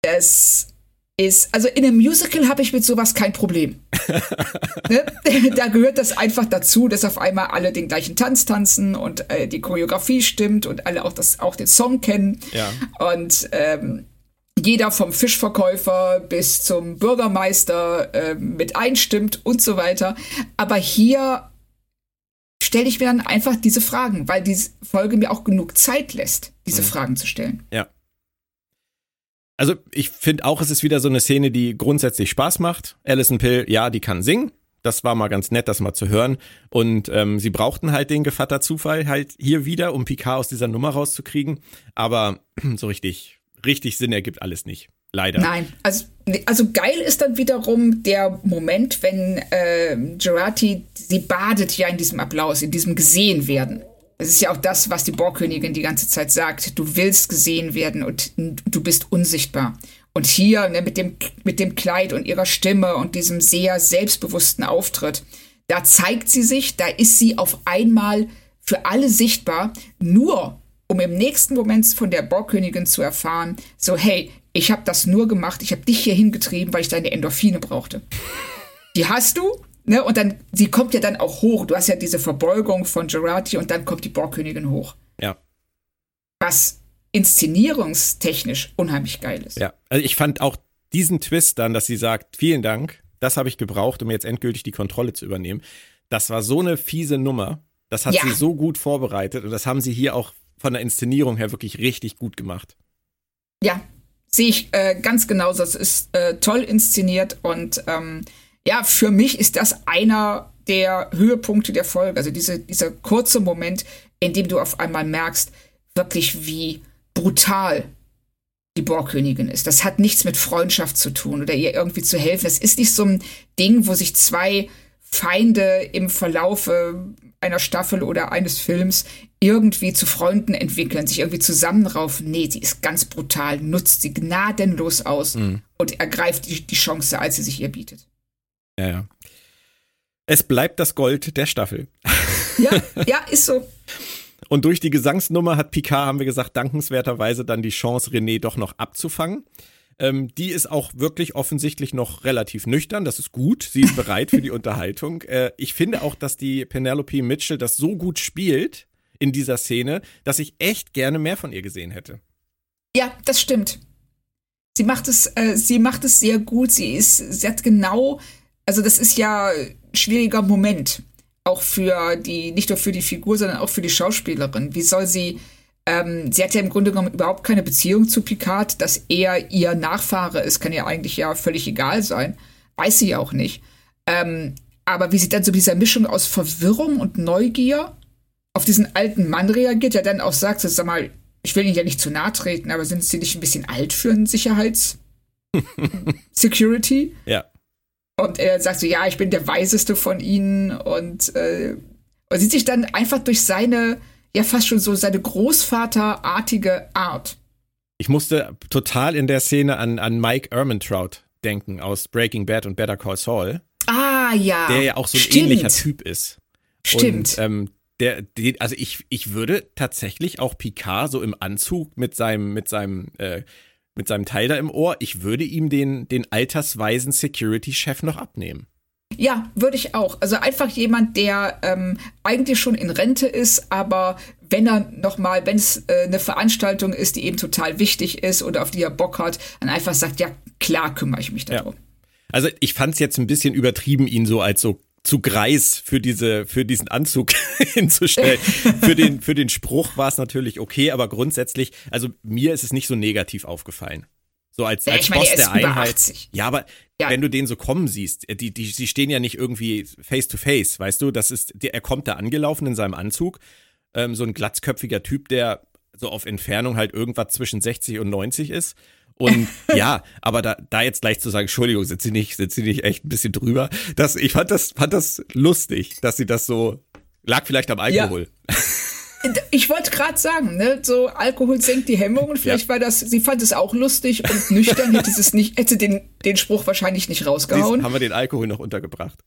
Es ist, also in einem Musical habe ich mit sowas kein Problem. ne? Da gehört das einfach dazu, dass auf einmal alle den gleichen Tanz tanzen und äh, die Choreografie stimmt und alle auch, das, auch den Song kennen. Ja. Und ähm, jeder vom Fischverkäufer bis zum Bürgermeister äh, mit einstimmt und so weiter. Aber hier stelle ich mir dann einfach diese Fragen, weil diese Folge mir auch genug Zeit lässt, diese mhm. Fragen zu stellen. Ja. Also ich finde auch, es ist wieder so eine Szene, die grundsätzlich Spaß macht. Alison Pill, ja, die kann singen. Das war mal ganz nett, das mal zu hören. Und ähm, sie brauchten halt den Gevatter Zufall halt hier wieder, um Picard aus dieser Nummer rauszukriegen. Aber so richtig, richtig Sinn ergibt alles nicht. Leider. Nein, also, also geil ist dann wiederum der Moment, wenn äh, Gerati, sie badet ja in diesem Applaus, in diesem gesehen Das ist ja auch das, was die Borgkönigin die ganze Zeit sagt. Du willst gesehen werden und du bist unsichtbar. Und hier ne, mit, dem, mit dem Kleid und ihrer Stimme und diesem sehr selbstbewussten Auftritt, da zeigt sie sich, da ist sie auf einmal für alle sichtbar, nur um im nächsten Moment von der Borgkönigin zu erfahren, so hey, ich habe das nur gemacht, ich habe dich hier hingetrieben, weil ich deine Endorphine brauchte. Die hast du, ne? Und dann, sie kommt ja dann auch hoch. Du hast ja diese Verbeugung von Gerati und dann kommt die Borgkönigin hoch. Ja. Was inszenierungstechnisch unheimlich geil ist. Ja, also ich fand auch diesen Twist dann, dass sie sagt, vielen Dank, das habe ich gebraucht, um jetzt endgültig die Kontrolle zu übernehmen. Das war so eine fiese Nummer. Das hat ja. sie so gut vorbereitet und das haben sie hier auch von der Inszenierung her wirklich richtig gut gemacht. Ja, sehe ich äh, ganz genauso. Das ist äh, toll inszeniert und ähm, ja, für mich ist das einer der Höhepunkte der Folge. Also diese, dieser kurze Moment, in dem du auf einmal merkst, wirklich wie brutal die Borgkönigin ist. Das hat nichts mit Freundschaft zu tun oder ihr irgendwie zu helfen. Es ist nicht so ein Ding, wo sich zwei Feinde im Verlaufe einer Staffel oder eines Films irgendwie zu Freunden entwickeln, sich irgendwie zusammenraufen. Nee, sie ist ganz brutal, nutzt sie gnadenlos aus mhm. und ergreift die, die Chance, als sie sich ihr bietet. Ja, ja. Es bleibt das Gold der Staffel. Ja, ja, ist so. Und durch die Gesangsnummer hat Picard, haben wir gesagt, dankenswerterweise dann die Chance, René doch noch abzufangen. Ähm, die ist auch wirklich offensichtlich noch relativ nüchtern. Das ist gut. Sie ist bereit für die Unterhaltung. Äh, ich finde auch, dass die Penelope Mitchell das so gut spielt in dieser Szene, dass ich echt gerne mehr von ihr gesehen hätte. Ja, das stimmt. Sie macht es, äh, sie macht es sehr gut. Sie ist, sie hat genau, also das ist ja ein schwieriger Moment. Auch für die, nicht nur für die Figur, sondern auch für die Schauspielerin. Wie soll sie ähm, sie hat ja im Grunde genommen überhaupt keine Beziehung zu Picard, dass er ihr Nachfahre ist, kann ja eigentlich ja völlig egal sein. Weiß sie ja auch nicht. Ähm, aber wie sie dann so dieser Mischung aus Verwirrung und Neugier auf diesen alten Mann reagiert, der dann auch sagt, sag mal, ich will Ihnen ja nicht zu nahe treten, aber sind Sie nicht ein bisschen alt für einen Sicherheits-Security? ja. Und er sagt so, ja, ich bin der Weiseste von Ihnen und, äh, und sieht sich dann einfach durch seine ja fast schon so seine Großvaterartige Art. Ich musste total in der Szene an, an Mike Ehrmantraut denken aus Breaking Bad und Better Call Saul. Ah, ja. Der ja auch so ein Stimmt. ähnlicher Typ ist. Stimmt. Und, ähm, der, die, also ich, ich würde tatsächlich auch Picard so im Anzug mit seinem, mit seinem, äh, mit seinem Teil da im Ohr, ich würde ihm den, den altersweisen Security-Chef noch abnehmen. Ja, würde ich auch. Also einfach jemand, der ähm, eigentlich schon in Rente ist, aber wenn er nochmal, wenn es äh, eine Veranstaltung ist, die eben total wichtig ist oder auf die er Bock hat, dann einfach sagt, ja, klar kümmere ich mich darum. Ja. Also ich fand es jetzt ein bisschen übertrieben, ihn so als so zu Greis für diese für diesen Anzug hinzustellen. für den für den Spruch war es natürlich okay, aber grundsätzlich, also mir ist es nicht so negativ aufgefallen. So als, als meine, Boss der Einheit. Ja, aber ja. wenn du den so kommen siehst, äh, die, die, sie stehen ja nicht irgendwie face to face, weißt du? Das ist, der, er kommt da angelaufen in seinem Anzug, ähm, so ein glatzköpfiger Typ, der so auf Entfernung halt irgendwas zwischen 60 und 90 ist. Und ja, aber da, da jetzt gleich zu sagen, Entschuldigung, sind sie nicht, sind sie nicht echt ein bisschen drüber? Das, ich fand das, fand das lustig, dass sie das so, lag vielleicht am Alkohol. Ja. Ich wollte gerade sagen, ne, so Alkohol senkt die Hemmungen. Vielleicht ja. war das, sie fand es auch lustig und nüchtern, hätte es nicht, hätte den, den Spruch wahrscheinlich nicht rausgehauen. Dies haben wir den Alkohol noch untergebracht.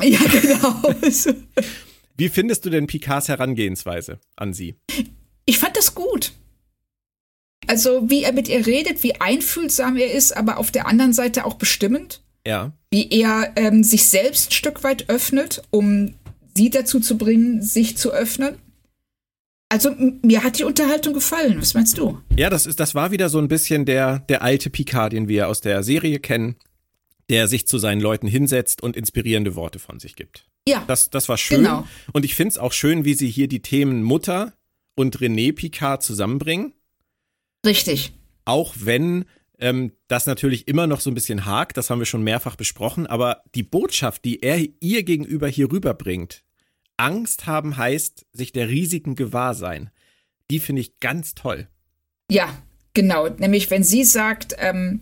Ja, genau. Wie findest du denn Picards Herangehensweise an sie? Ich fand das gut. Also, wie er mit ihr redet, wie einfühlsam er ist, aber auf der anderen Seite auch bestimmend. Ja. Wie er ähm, sich selbst ein Stück weit öffnet, um sie dazu zu bringen, sich zu öffnen. Also mir hat die Unterhaltung gefallen. Was meinst du? Ja, das ist, das war wieder so ein bisschen der, der alte Picard, den wir aus der Serie kennen, der sich zu seinen Leuten hinsetzt und inspirierende Worte von sich gibt. Ja. Das, das war schön. Genau. Und ich finde es auch schön, wie sie hier die Themen Mutter und René Picard zusammenbringen. Richtig. Auch wenn ähm, das natürlich immer noch so ein bisschen hakt, das haben wir schon mehrfach besprochen, aber die Botschaft, die er ihr gegenüber hier rüberbringt, Angst haben heißt, sich der Risiken gewahr sein, die finde ich ganz toll. Ja, genau. Nämlich, wenn sie sagt, ähm,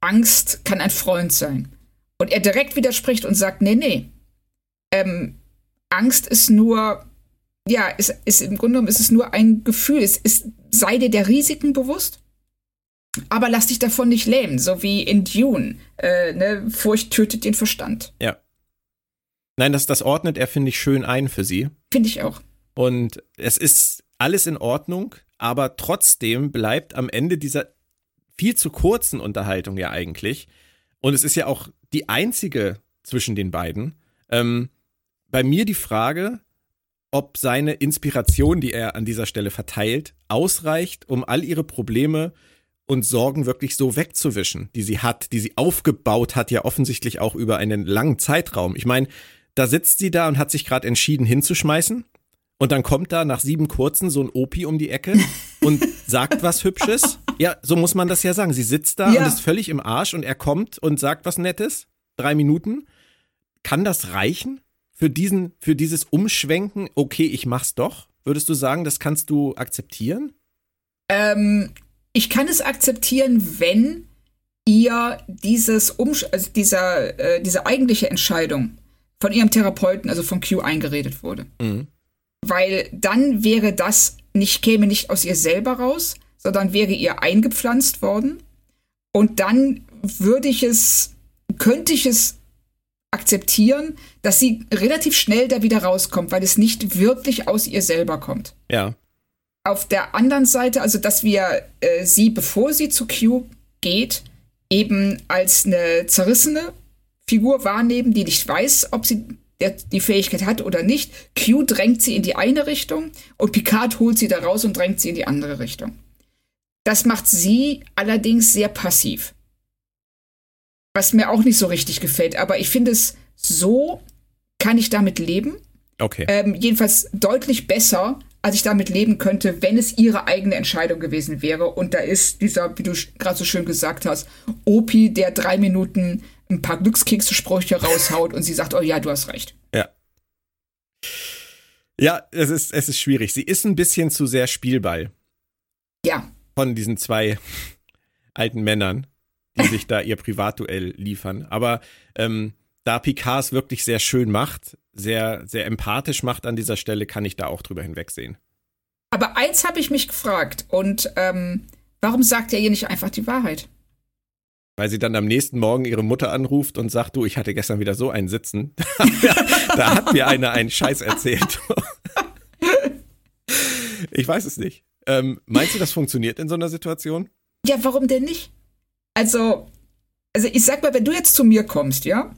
Angst kann ein Freund sein. Und er direkt widerspricht und sagt, nee, nee. Ähm, Angst ist nur, ja, ist, ist im Grunde genommen ist es nur ein Gefühl. Es ist, sei dir der Risiken bewusst, aber lass dich davon nicht lähmen, so wie in Dune. Äh, ne? Furcht tötet den Verstand. Ja. Nein, das, das ordnet er, finde ich, schön ein für sie. Finde ich auch. Und es ist alles in Ordnung, aber trotzdem bleibt am Ende dieser viel zu kurzen Unterhaltung ja eigentlich, und es ist ja auch die einzige zwischen den beiden, ähm, bei mir die Frage, ob seine Inspiration, die er an dieser Stelle verteilt, ausreicht, um all ihre Probleme und Sorgen wirklich so wegzuwischen, die sie hat, die sie aufgebaut hat, ja offensichtlich auch über einen langen Zeitraum. Ich meine, da sitzt sie da und hat sich gerade entschieden hinzuschmeißen. Und dann kommt da nach sieben kurzen so ein Opi um die Ecke und sagt was Hübsches. Ja, so muss man das ja sagen. Sie sitzt da ja. und ist völlig im Arsch und er kommt und sagt was Nettes. Drei Minuten. Kann das reichen für diesen, für dieses Umschwenken? Okay, ich mach's doch. Würdest du sagen, das kannst du akzeptieren? Ähm, ich kann es akzeptieren, wenn ihr dieses Umsch also dieser, äh, diese eigentliche Entscheidung von ihrem Therapeuten, also von Q, eingeredet wurde. Mhm weil dann wäre das nicht, käme nicht aus ihr selber raus, sondern wäre ihr eingepflanzt worden. Und dann würde ich es, könnte ich es akzeptieren, dass sie relativ schnell da wieder rauskommt, weil es nicht wirklich aus ihr selber kommt. Ja. Auf der anderen Seite, also dass wir äh, sie, bevor sie zu Q geht, eben als eine zerrissene Figur wahrnehmen, die nicht weiß, ob sie der die Fähigkeit hat oder nicht. Q drängt sie in die eine Richtung und Picard holt sie da raus und drängt sie in die andere Richtung. Das macht sie allerdings sehr passiv. Was mir auch nicht so richtig gefällt, aber ich finde es so, kann ich damit leben. Okay. Ähm, jedenfalls deutlich besser, als ich damit leben könnte, wenn es ihre eigene Entscheidung gewesen wäre. Und da ist dieser, wie du gerade so schön gesagt hast, Opi, der drei Minuten ein paar Glückskekse-Sprüche raushaut und sie sagt, oh ja, du hast recht. Ja. Ja, es ist, es ist schwierig. Sie ist ein bisschen zu sehr Spielball. Ja. Von diesen zwei alten Männern, die sich da ihr Privatduell liefern. Aber ähm, da Picard es wirklich sehr schön macht, sehr, sehr empathisch macht an dieser Stelle, kann ich da auch drüber hinwegsehen. Aber eins habe ich mich gefragt und ähm, warum sagt er ihr nicht einfach die Wahrheit? weil sie dann am nächsten Morgen ihre Mutter anruft und sagt, du, ich hatte gestern wieder so ein Sitzen. da hat mir einer einen Scheiß erzählt. ich weiß es nicht. Ähm, meinst du, das funktioniert in so einer Situation? Ja, warum denn nicht? Also, also ich sag mal, wenn du jetzt zu mir kommst, ja,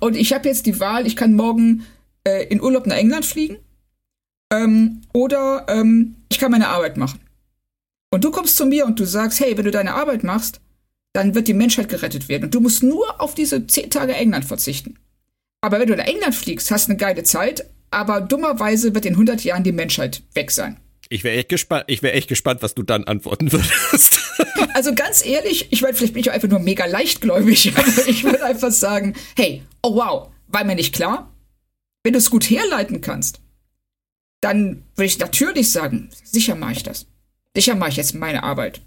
und ich habe jetzt die Wahl, ich kann morgen äh, in Urlaub nach England fliegen ähm, oder ähm, ich kann meine Arbeit machen. Und du kommst zu mir und du sagst, hey, wenn du deine Arbeit machst, dann wird die Menschheit gerettet werden. Und du musst nur auf diese zehn Tage England verzichten. Aber wenn du nach England fliegst, hast du eine geile Zeit, aber dummerweise wird in 100 Jahren die Menschheit weg sein. Ich wäre echt gespannt, ich wäre echt gespannt, was du dann antworten würdest. also ganz ehrlich, ich meine, vielleicht bin ich einfach nur mega leichtgläubig, aber ich würde einfach sagen, hey, oh wow, war mir nicht klar? Wenn du es gut herleiten kannst, dann würde ich natürlich sagen, sicher mache ich das. Sicher mache ich jetzt meine Arbeit.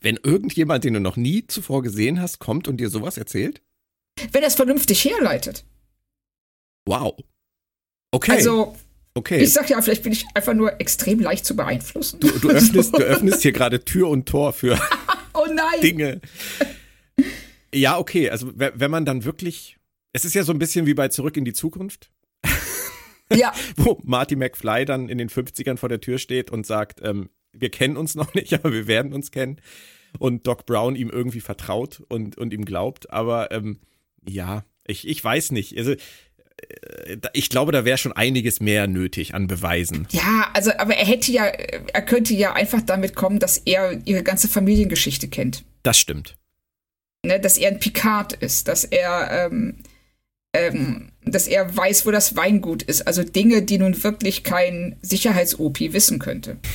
Wenn irgendjemand, den du noch nie zuvor gesehen hast, kommt und dir sowas erzählt? Wenn er es vernünftig herleitet. Wow. Okay. Also, okay. ich sag ja, vielleicht bin ich einfach nur extrem leicht zu beeinflussen. Du, du öffnest, du öffnest hier gerade Tür und Tor für oh nein. Dinge. Ja, okay. Also, wenn man dann wirklich. Es ist ja so ein bisschen wie bei Zurück in die Zukunft. Ja. Wo Marty McFly dann in den 50ern vor der Tür steht und sagt, ähm, wir kennen uns noch nicht, aber wir werden uns kennen. Und Doc Brown ihm irgendwie vertraut und, und ihm glaubt. Aber ähm, ja, ich, ich weiß nicht. Also, äh, ich glaube, da wäre schon einiges mehr nötig an Beweisen. Ja, also, aber er hätte ja, er könnte ja einfach damit kommen, dass er ihre ganze Familiengeschichte kennt. Das stimmt. Ne, dass er ein Picard ist, dass er, ähm, ähm, dass er weiß, wo das Weingut ist. Also Dinge, die nun wirklich kein Sicherheits-OP wissen könnte.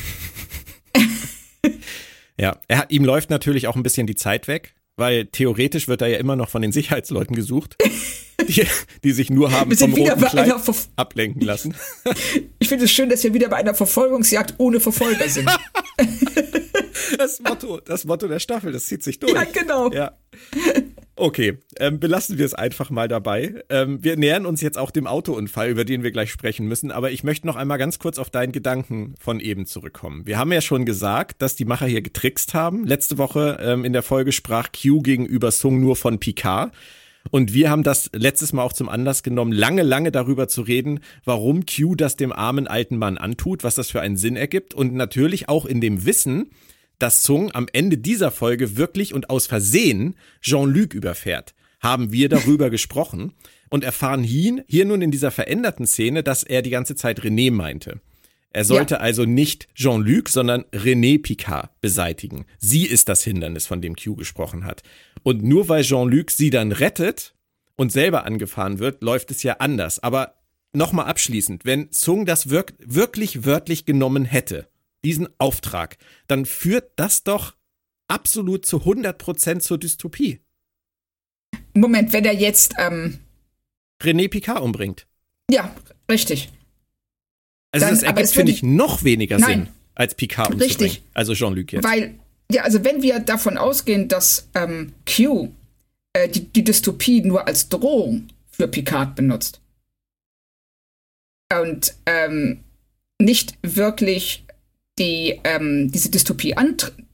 Ja, er, ihm läuft natürlich auch ein bisschen die Zeit weg, weil theoretisch wird er ja immer noch von den Sicherheitsleuten gesucht, die, die sich nur haben vom roten Kleid ablenken lassen. Ich finde es schön, dass wir wieder bei einer Verfolgungsjagd ohne Verfolger sind. Das Motto, das Motto der Staffel, das zieht sich durch. Ja, genau. Ja. Okay, ähm, belassen wir es einfach mal dabei. Ähm, wir nähern uns jetzt auch dem Autounfall, über den wir gleich sprechen müssen, aber ich möchte noch einmal ganz kurz auf deinen Gedanken von eben zurückkommen. Wir haben ja schon gesagt, dass die Macher hier getrickst haben. Letzte Woche ähm, in der Folge sprach Q gegenüber Sung nur von Picard. Und wir haben das letztes Mal auch zum Anlass genommen, lange, lange darüber zu reden, warum Q das dem armen alten Mann antut, was das für einen Sinn ergibt und natürlich auch in dem Wissen, dass Sung am Ende dieser Folge wirklich und aus Versehen Jean-Luc überfährt. Haben wir darüber gesprochen und erfahren hier, hier nun in dieser veränderten Szene, dass er die ganze Zeit René meinte. Er sollte also nicht Jean-Luc, sondern René Picard beseitigen. Sie ist das Hindernis, von dem Q gesprochen hat. Und nur weil Jean-Luc sie dann rettet und selber angefahren wird, läuft es ja anders. Aber nochmal abschließend, wenn Sung das wirk wirklich wörtlich genommen hätte, diesen Auftrag, dann führt das doch absolut zu 100% zur Dystopie. Moment, wenn er jetzt, ähm, René Picard umbringt. ja, richtig. Also Dann- das ergibt, finde ich, noch weniger Nein. Sinn, als Picard umzubringen. Richtig. Also Jean-Luc jetzt. Weil, ja, also wenn wir davon ausgehen, dass ähm, Q äh, die, die Dystopie nur als Drohung für Picard benutzt und ähm, nicht wirklich die, ähm, diese, Dystopie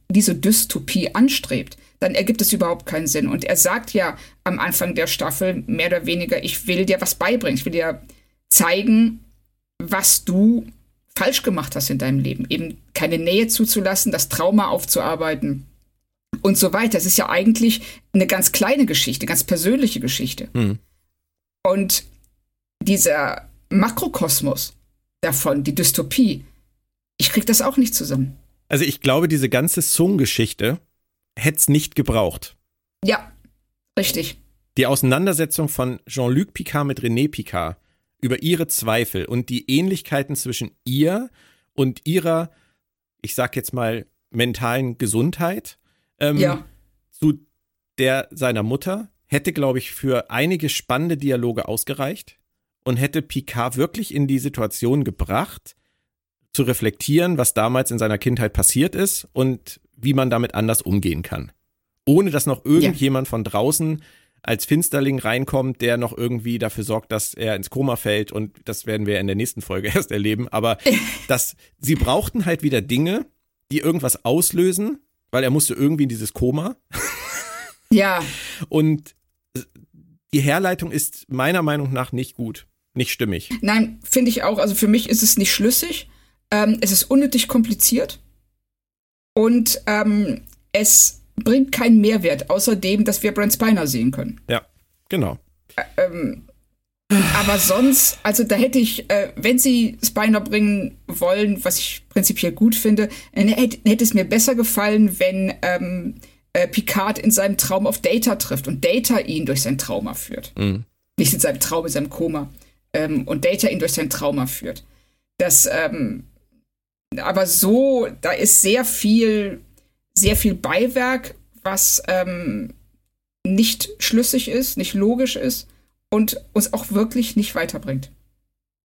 diese Dystopie anstrebt, dann ergibt es überhaupt keinen Sinn. Und er sagt ja am Anfang der Staffel mehr oder weniger, ich will dir was beibringen, ich will dir zeigen, was du falsch gemacht hast in deinem Leben. Eben keine Nähe zuzulassen, das Trauma aufzuarbeiten und so weiter. Es ist ja eigentlich eine ganz kleine Geschichte, ganz persönliche Geschichte. Hm. Und dieser Makrokosmos davon, die Dystopie, ich krieg das auch nicht zusammen. Also ich glaube, diese ganze Sung-Geschichte hätte es nicht gebraucht. Ja, richtig. Die Auseinandersetzung von Jean-Luc Picard mit René Picard über ihre Zweifel und die Ähnlichkeiten zwischen ihr und ihrer, ich sag jetzt mal, mentalen Gesundheit ähm, Ja. zu der seiner Mutter hätte, glaube ich, für einige spannende Dialoge ausgereicht und hätte Picard wirklich in die Situation gebracht, zu reflektieren, was damals in seiner Kindheit passiert ist und wie man damit anders umgehen kann. Ohne dass noch irgendjemand von draußen als Finsterling reinkommt, der noch irgendwie dafür sorgt, dass er ins Koma fällt und das werden wir in der nächsten Folge erst erleben. Aber das, sie brauchten halt wieder Dinge, die irgendwas auslösen, weil er musste irgendwie in dieses Koma Ja, und die Herleitung ist meiner Meinung nach nicht gut, nicht stimmig. nein, finde ich auch. Also für mich ist es nicht schlüssig. Ähm, es ist unnötig kompliziert. Und ähm, es bringt keinen Mehrwert, außer dem, dass wir Brent Spiner sehen können. Ja, genau. Ähm, aber sonst, also da hätte ich, äh, wenn sie Spiner bringen wollen, was ich prinzipiell gut finde, äh, hätte, hätte es mir besser gefallen, wenn ähm, äh, Picard in seinem Traum auf Data trifft und Data ihn durch sein Trauma führt. Mhm. Nicht in seinem Traum, in seinem Koma. Ähm, und Data ihn durch sein Trauma führt. Das, ähm, aber so, da ist sehr viel, sehr viel Beiwerk, was ähm, nicht schlüssig ist, nicht logisch ist und uns auch wirklich nicht weiterbringt.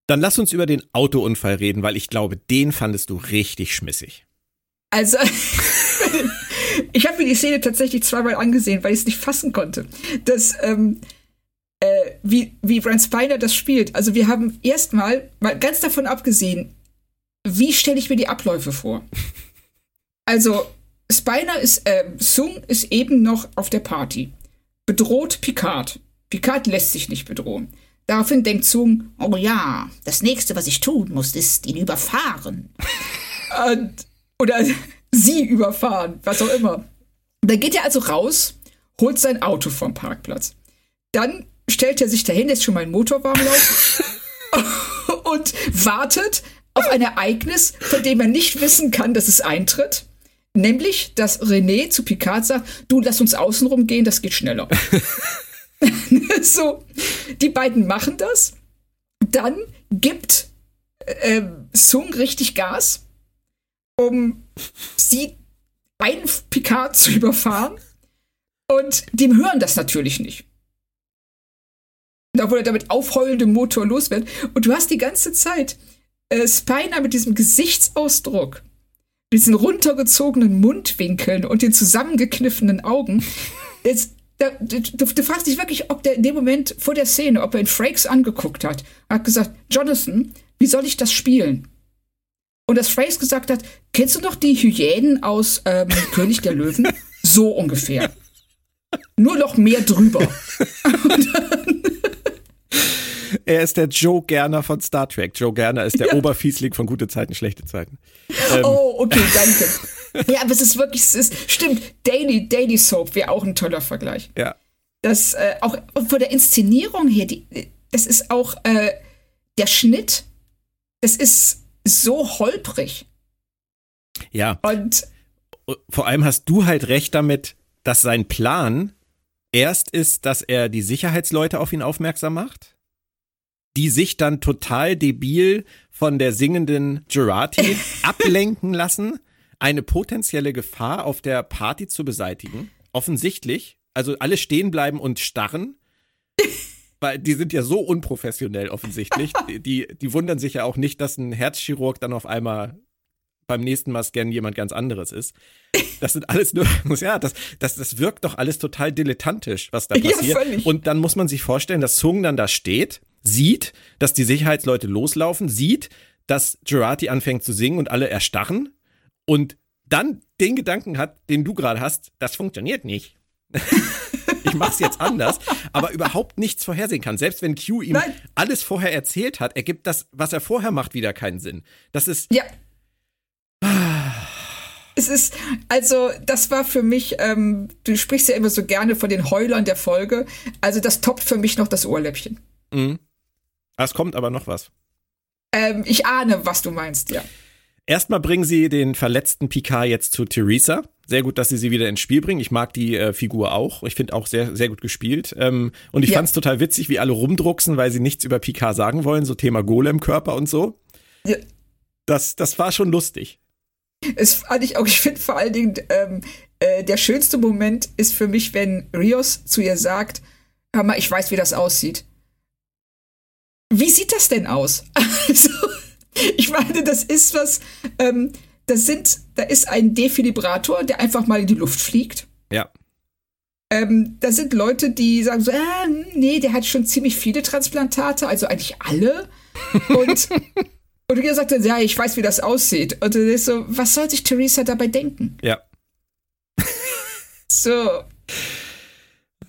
Dann lass uns über den Autounfall reden, weil ich glaube, den fandest du richtig schmissig. Also, ich habe mir die Szene tatsächlich zweimal angesehen, weil ich es nicht fassen konnte. Das, ähm, äh, wie, wie Brent Spiner das spielt. Also, wir haben erstmal, mal ganz davon abgesehen, wie stelle ich mir die Abläufe vor? Also, Spiner ist, äh, Sung ist eben noch auf der Party. Bedroht Picard. Picard lässt sich nicht bedrohen. Daraufhin denkt Sung, oh ja, das nächste, was ich tun muss, ist ihn überfahren. Und, oder sie überfahren, was auch immer. Dann geht er also raus, holt sein Auto vom Parkplatz. Dann stellt er sich dahin, lässt schon mal einen Motor warm laufen und wartet auf ein Ereignis, von dem er nicht wissen kann, dass es eintritt. Nämlich, dass René zu Picard sagt, du lass uns außenrum gehen, das geht schneller. so, die beiden machen das. Dann gibt äh, Sung richtig Gas, um sie einen Picard zu überfahren. Und die hören das natürlich nicht. Obwohl er damit aufheulendem Motor los wird. Und du hast die ganze Zeit äh, Spiner mit diesem Gesichtsausdruck, diesen runtergezogenen Mundwinkeln und den zusammengekniffenen Augen. Jetzt, da, du, du, fragst dich wirklich, ob der in dem Moment vor der Szene, ob er ihn Frakes angeguckt hat, hat gesagt, Jonathan, wie soll ich das spielen? Und das Frakes gesagt hat, kennst du noch die Hyänen aus ähm, König der Löwen? So ungefähr. Nur noch mehr drüber. Und er ist der Joe Gerner von Star Trek. Joe Gerner ist der ja. Oberfiesling von gute Zeiten, schlechte Zeiten. Ähm. Oh, okay, danke. ja, aber es ist wirklich, es ist, stimmt, Daily, Daily Soap wäre auch ein toller Vergleich. Ja. Das, äh, auch von der Inszenierung her, die, das ist auch äh, der Schnitt, das ist so holprig. Ja. Und vor allem hast du halt recht damit, dass sein Plan erst ist, dass er die Sicherheitsleute auf ihn aufmerksam macht die sich dann total debil von der singenden Gerati ablenken lassen, eine potenzielle Gefahr auf der Party zu beseitigen. Offensichtlich. Also alle stehen bleiben und starren. Weil die sind ja so unprofessionell offensichtlich. Die, die wundern sich ja auch nicht, dass ein Herzchirurg dann auf einmal beim nächsten Mal scannen jemand ganz anderes ist. Das sind alles nur, ja, das, das, das wirkt doch alles total dilettantisch, was da passiert. Ja, und dann muss man sich vorstellen, dass Sung dann da steht sieht, dass die Sicherheitsleute loslaufen, sieht, dass Gerati anfängt zu singen und alle erstarren und dann den Gedanken hat, den du gerade hast, das funktioniert nicht. ich mach's jetzt anders, aber überhaupt nichts vorhersehen kann. Selbst wenn Q ihm Nein. alles vorher erzählt hat, ergibt das, was er vorher macht, wieder keinen Sinn. Das ist. Ja. Es ist, also, das war für mich, ähm, du sprichst ja immer so gerne von den Heulern der Folge. Also, das toppt für mich noch das Ohrläppchen. Mhm. Es kommt aber noch was. Ähm, ich ahne, was du meinst, ja. Erstmal bringen sie den verletzten Picard jetzt zu Theresa. Sehr gut, dass sie sie wieder ins Spiel bringen. Ich mag die äh, Figur auch. Ich finde auch sehr, sehr gut gespielt. Ähm, und ich ja. fand es total witzig, wie alle rumdrucksen, weil sie nichts über Picard sagen wollen. So Thema Golem-Körper und so. Ja. Das, das war schon lustig. Es fand ich auch, ich finde vor allen Dingen, ähm, äh, der schönste Moment ist für mich, wenn Rios zu ihr sagt, hör mal, ich weiß, wie das aussieht. Wie sieht das denn aus? Also, ich meine, das ist was, ähm, das sind, da ist ein Defilibrator, der einfach mal in die Luft fliegt. Ja. Ähm, da sind Leute, die sagen so, äh, nee, der hat schon ziemlich viele Transplantate, also eigentlich alle. Und, und ihr sagt dann, ja, ich weiß, wie das aussieht. Und dann ist so, was soll sich Theresa dabei denken? Ja. so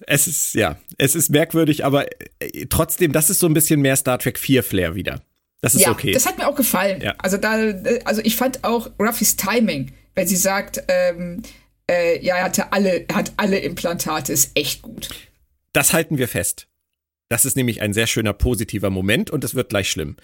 es ist, ja, es ist merkwürdig, aber äh, trotzdem, das ist so ein bisschen mehr Star Trek 4 Flair wieder. Das ist ja, okay. Das hat mir auch gefallen. Ja. Also da, äh, also ich fand auch Ruffys Timing, wenn sie sagt, ähm, äh, ja, er hatte alle, er hat alle Implantate, ist echt gut. Das halten wir fest. Das ist nämlich ein sehr schöner positiver Moment und es wird gleich schlimm.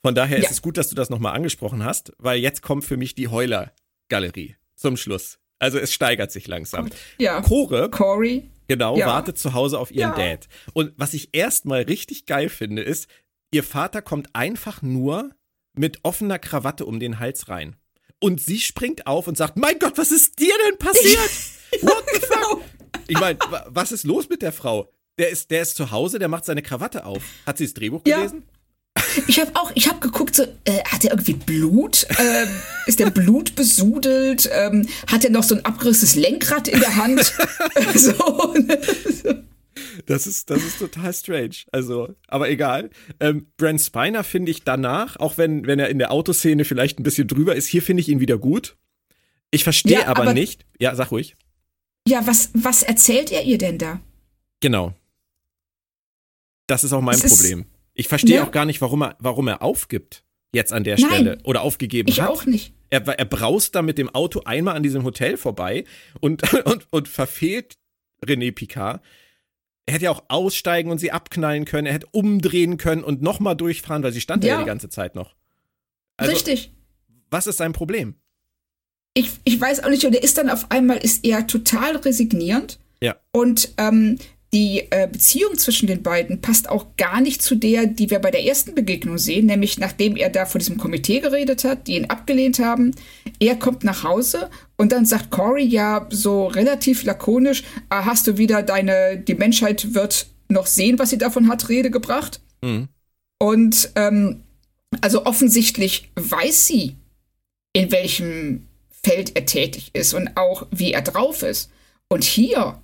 Von daher ja. ist es gut, dass du das nochmal angesprochen hast, weil jetzt kommt für mich die Heuler-Galerie zum Schluss. Also es steigert sich langsam. Ja. Chore. Corey. Genau, ja. wartet zu Hause auf ihren ja. Dad. Und was ich erstmal richtig geil finde, ist, ihr Vater kommt einfach nur mit offener Krawatte um den Hals rein. Und sie springt auf und sagt: Mein Gott, was ist dir denn passiert? What the fuck? Ich meine, was ist los mit der Frau? Der ist, der ist zu Hause, der macht seine Krawatte auf. Hat sie das Drehbuch ja. gelesen? Ich habe auch, ich habe geguckt, so, äh, hat er irgendwie Blut? Ähm, ist der Blut besudelt? Ähm, hat er noch so ein abgerissenes Lenkrad in der Hand? so, ne? Das ist, das ist total strange. Also, aber egal. Ähm, Brent Spiner finde ich danach, auch wenn, wenn er in der Autoszene vielleicht ein bisschen drüber ist, hier finde ich ihn wieder gut. Ich verstehe ja, aber, aber, nicht. Ja, sag ruhig. Ja, was, was erzählt er ihr denn da? Genau. Das ist auch mein es Problem. Ich verstehe ja. auch gar nicht, warum er, warum er aufgibt jetzt an der Nein, Stelle oder aufgegeben ich hat. Ich auch nicht. Er, er braust da mit dem Auto einmal an diesem Hotel vorbei und, und, und verfehlt René Picard. Er hätte ja auch aussteigen und sie abknallen können. Er hätte umdrehen können und nochmal durchfahren, weil sie stand ja. ja die ganze Zeit noch. Also, Richtig. Was ist sein Problem? Ich, ich weiß auch nicht, und er ist dann auf einmal, ist er total resignierend. Ja. Und ähm, die äh, Beziehung zwischen den beiden passt auch gar nicht zu der, die wir bei der ersten Begegnung sehen, nämlich nachdem er da vor diesem Komitee geredet hat, die ihn abgelehnt haben. Er kommt nach Hause und dann sagt Corey ja so relativ lakonisch, ah, hast du wieder deine, die Menschheit wird noch sehen, was sie davon hat, Rede gebracht. Mhm. Und ähm, also offensichtlich weiß sie, in welchem Feld er tätig ist und auch wie er drauf ist. Und hier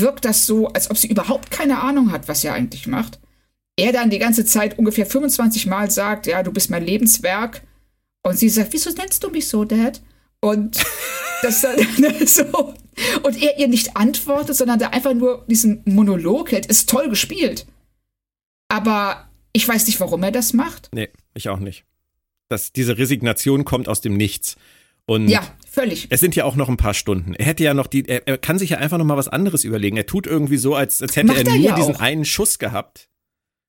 wirkt das so, als ob sie überhaupt keine Ahnung hat, was er eigentlich macht. Er dann die ganze Zeit ungefähr 25 Mal sagt, ja, du bist mein Lebenswerk. Und sie sagt, wieso nennst du mich so, Dad? Und das dann so. Und er ihr nicht antwortet, sondern da einfach nur diesen Monolog hält, ist toll gespielt. Aber ich weiß nicht, warum er das macht. Nee, ich auch nicht. Das, diese Resignation kommt aus dem Nichts. Und ja, völlig. Es sind ja auch noch ein paar Stunden. Er hätte ja noch die, er, er kann sich ja einfach noch mal was anderes überlegen. Er tut irgendwie so, als, als hätte Macht er, nur ja diesen auch. einen Schuss gehabt.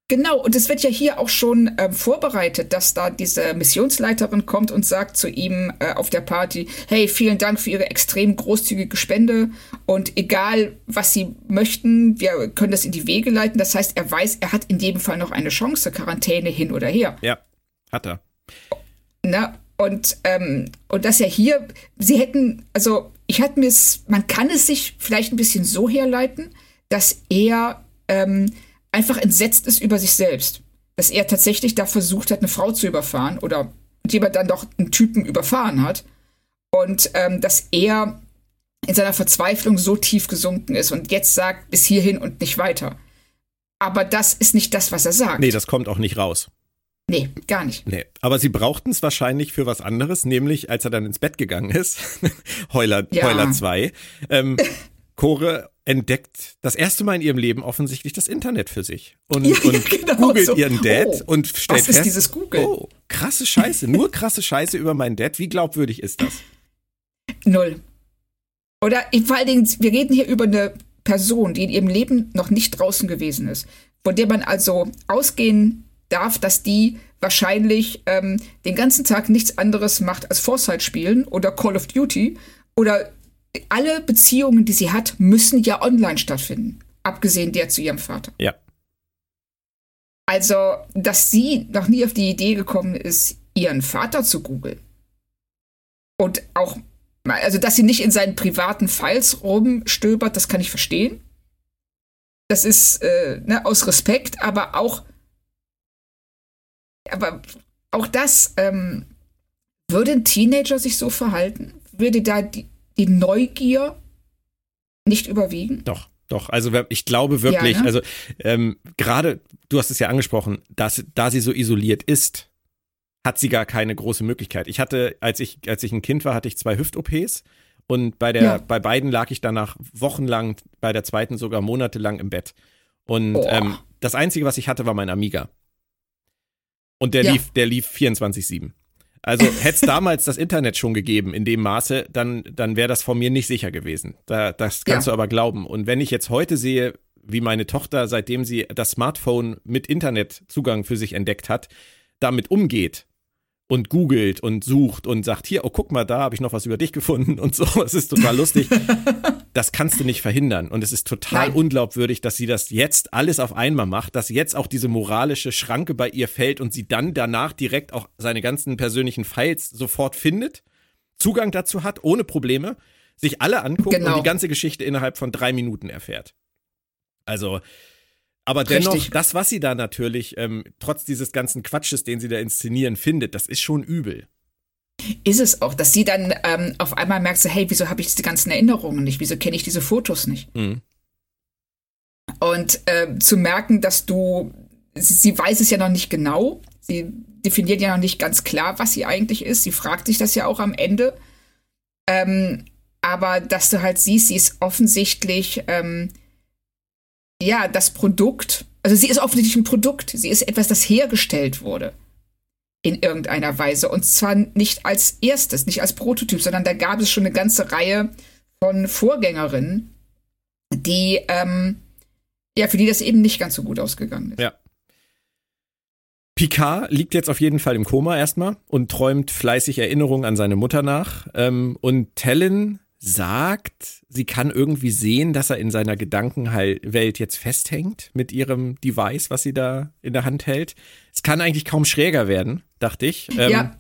Genau, und es wird ja hier auch schon äh, vorbereitet, dass da diese Missionsleiterin kommt und sagt zu ihm äh, auf der Party, hey, vielen Dank für Ihre extrem großzügige Spende und egal, was Sie möchten, wir können das in die Wege leiten. Das heißt, er weiß, er hat in jedem Fall noch eine Chance, Quarantäne hin oder her. Ja, hat er. Na, und, ähm, und dass er hier, sie hätten, also ich hatte mir es, man kann es sich vielleicht ein bisschen so herleiten, dass er ähm, einfach entsetzt ist über sich selbst. Dass er tatsächlich da versucht hat, eine Frau zu überfahren oder jemand dann doch einen Typen überfahren hat. Und ähm, dass er in seiner Verzweiflung so tief gesunken ist und jetzt sagt, bis hierhin und nicht weiter. Aber das ist nicht das, was er sagt. Nee, das kommt auch nicht raus. Nee, gar nicht. Nee, aber sie brauchten es wahrscheinlich für was anderes, nämlich als er dann ins Bett gegangen ist, Heuler, ja. Heuler 2, ähm, Core entdeckt das erste Mal in ihrem Leben offensichtlich das Internet für sich und, ja, und genau, googelt so. ihren Dad oh, und stellt was fest, ist dieses Google? oh, krasse Scheiße, nur krasse Scheiße über meinen Dad. Wie glaubwürdig ist das? Null. Oder vor allen Dingen, wir reden hier über eine Person, die in ihrem Leben noch nicht draußen gewesen ist, von der man also ausgehen darf, dass die wahrscheinlich ähm, den ganzen Tag nichts anderes macht als Foresight spielen oder Call of Duty oder alle Beziehungen, die sie hat, müssen ja online stattfinden. Abgesehen der zu ihrem Vater. Ja. Also, dass sie noch nie auf die Idee gekommen ist, ihren Vater zu googeln. Und auch, also, dass sie nicht in seinen privaten Files rumstöbert, das kann ich verstehen. Das ist äh, ne, aus Respekt, aber auch, aber auch das, ähm, würde ein Teenager sich so verhalten? Würde da die, die Neugier nicht überwiegen? Doch. Doch, also ich glaube wirklich, ja, ne? also ähm, gerade, du hast es ja angesprochen, dass da sie so isoliert ist, hat sie gar keine große Möglichkeit. Ich hatte, als ich, als ich ein Kind war, hatte ich zwei Hüft-OPs und bei der, ja. bei beiden lag ich danach wochenlang, bei der zweiten sogar monatelang im Bett. Und oh. ähm, das Einzige, was ich hatte, war mein Amiga. Und der ja. lief, der lief 24-7. Also hätte es damals das Internet schon gegeben in dem Maße, dann, dann wäre das von mir nicht sicher gewesen. Da, das kannst ja. du aber glauben. Und wenn ich jetzt heute sehe, wie meine Tochter, seitdem sie das Smartphone mit Internetzugang für sich entdeckt hat, damit umgeht und googelt und sucht und sagt, hier, oh, guck mal, da habe ich noch was über dich gefunden und so. Es ist total lustig. das kannst du nicht verhindern. Und es ist total Nein. unglaubwürdig, dass sie das jetzt alles auf einmal macht, dass jetzt auch diese moralische Schranke bei ihr fällt und sie dann danach direkt auch seine ganzen persönlichen Files sofort findet, Zugang dazu hat, ohne Probleme, sich alle anguckt genau. und die ganze Geschichte innerhalb von drei Minuten erfährt. Also, aber dennoch, Richtig. das, was sie da natürlich, ähm, trotz dieses ganzen Quatsches, den sie da inszenieren, findet, das ist schon übel ist es auch, dass sie dann ähm, auf einmal merkt, so, hey, wieso habe ich diese ganzen Erinnerungen nicht? Wieso kenne ich diese Fotos nicht? Mhm. Und äh, zu merken, dass du, sie, sie, weiß es ja noch nicht genau, sie definiert ja noch nicht ganz klar, was sie eigentlich ist. Sie fragt sich das ja auch am Ende. Ähm, aber dass du halt siehst, sie ist offensichtlich, ähm, ja, das Produkt, also sie ist offensichtlich ein Produkt, sie ist etwas, das hergestellt wurde in irgendeiner Weise. Und zwar nicht als erstes, nicht als Prototyp, sondern da gab es schon eine ganze Reihe von Vorgängerinnen, die, ähm, ja, für die das eben nicht ganz so gut ausgegangen ist. Ja. Picard liegt jetzt auf jeden Fall im Koma erstmal und träumt fleißig Erinnerungen an seine Mutter nach. Ähm, und Tellen sagt, sie kann irgendwie sehen, dass er in seiner Gedankenwelt jetzt festhängt mit ihrem Device, was sie da in der Hand hält. Es kann eigentlich kaum schräger werden, dachte ich. Ähm, ja.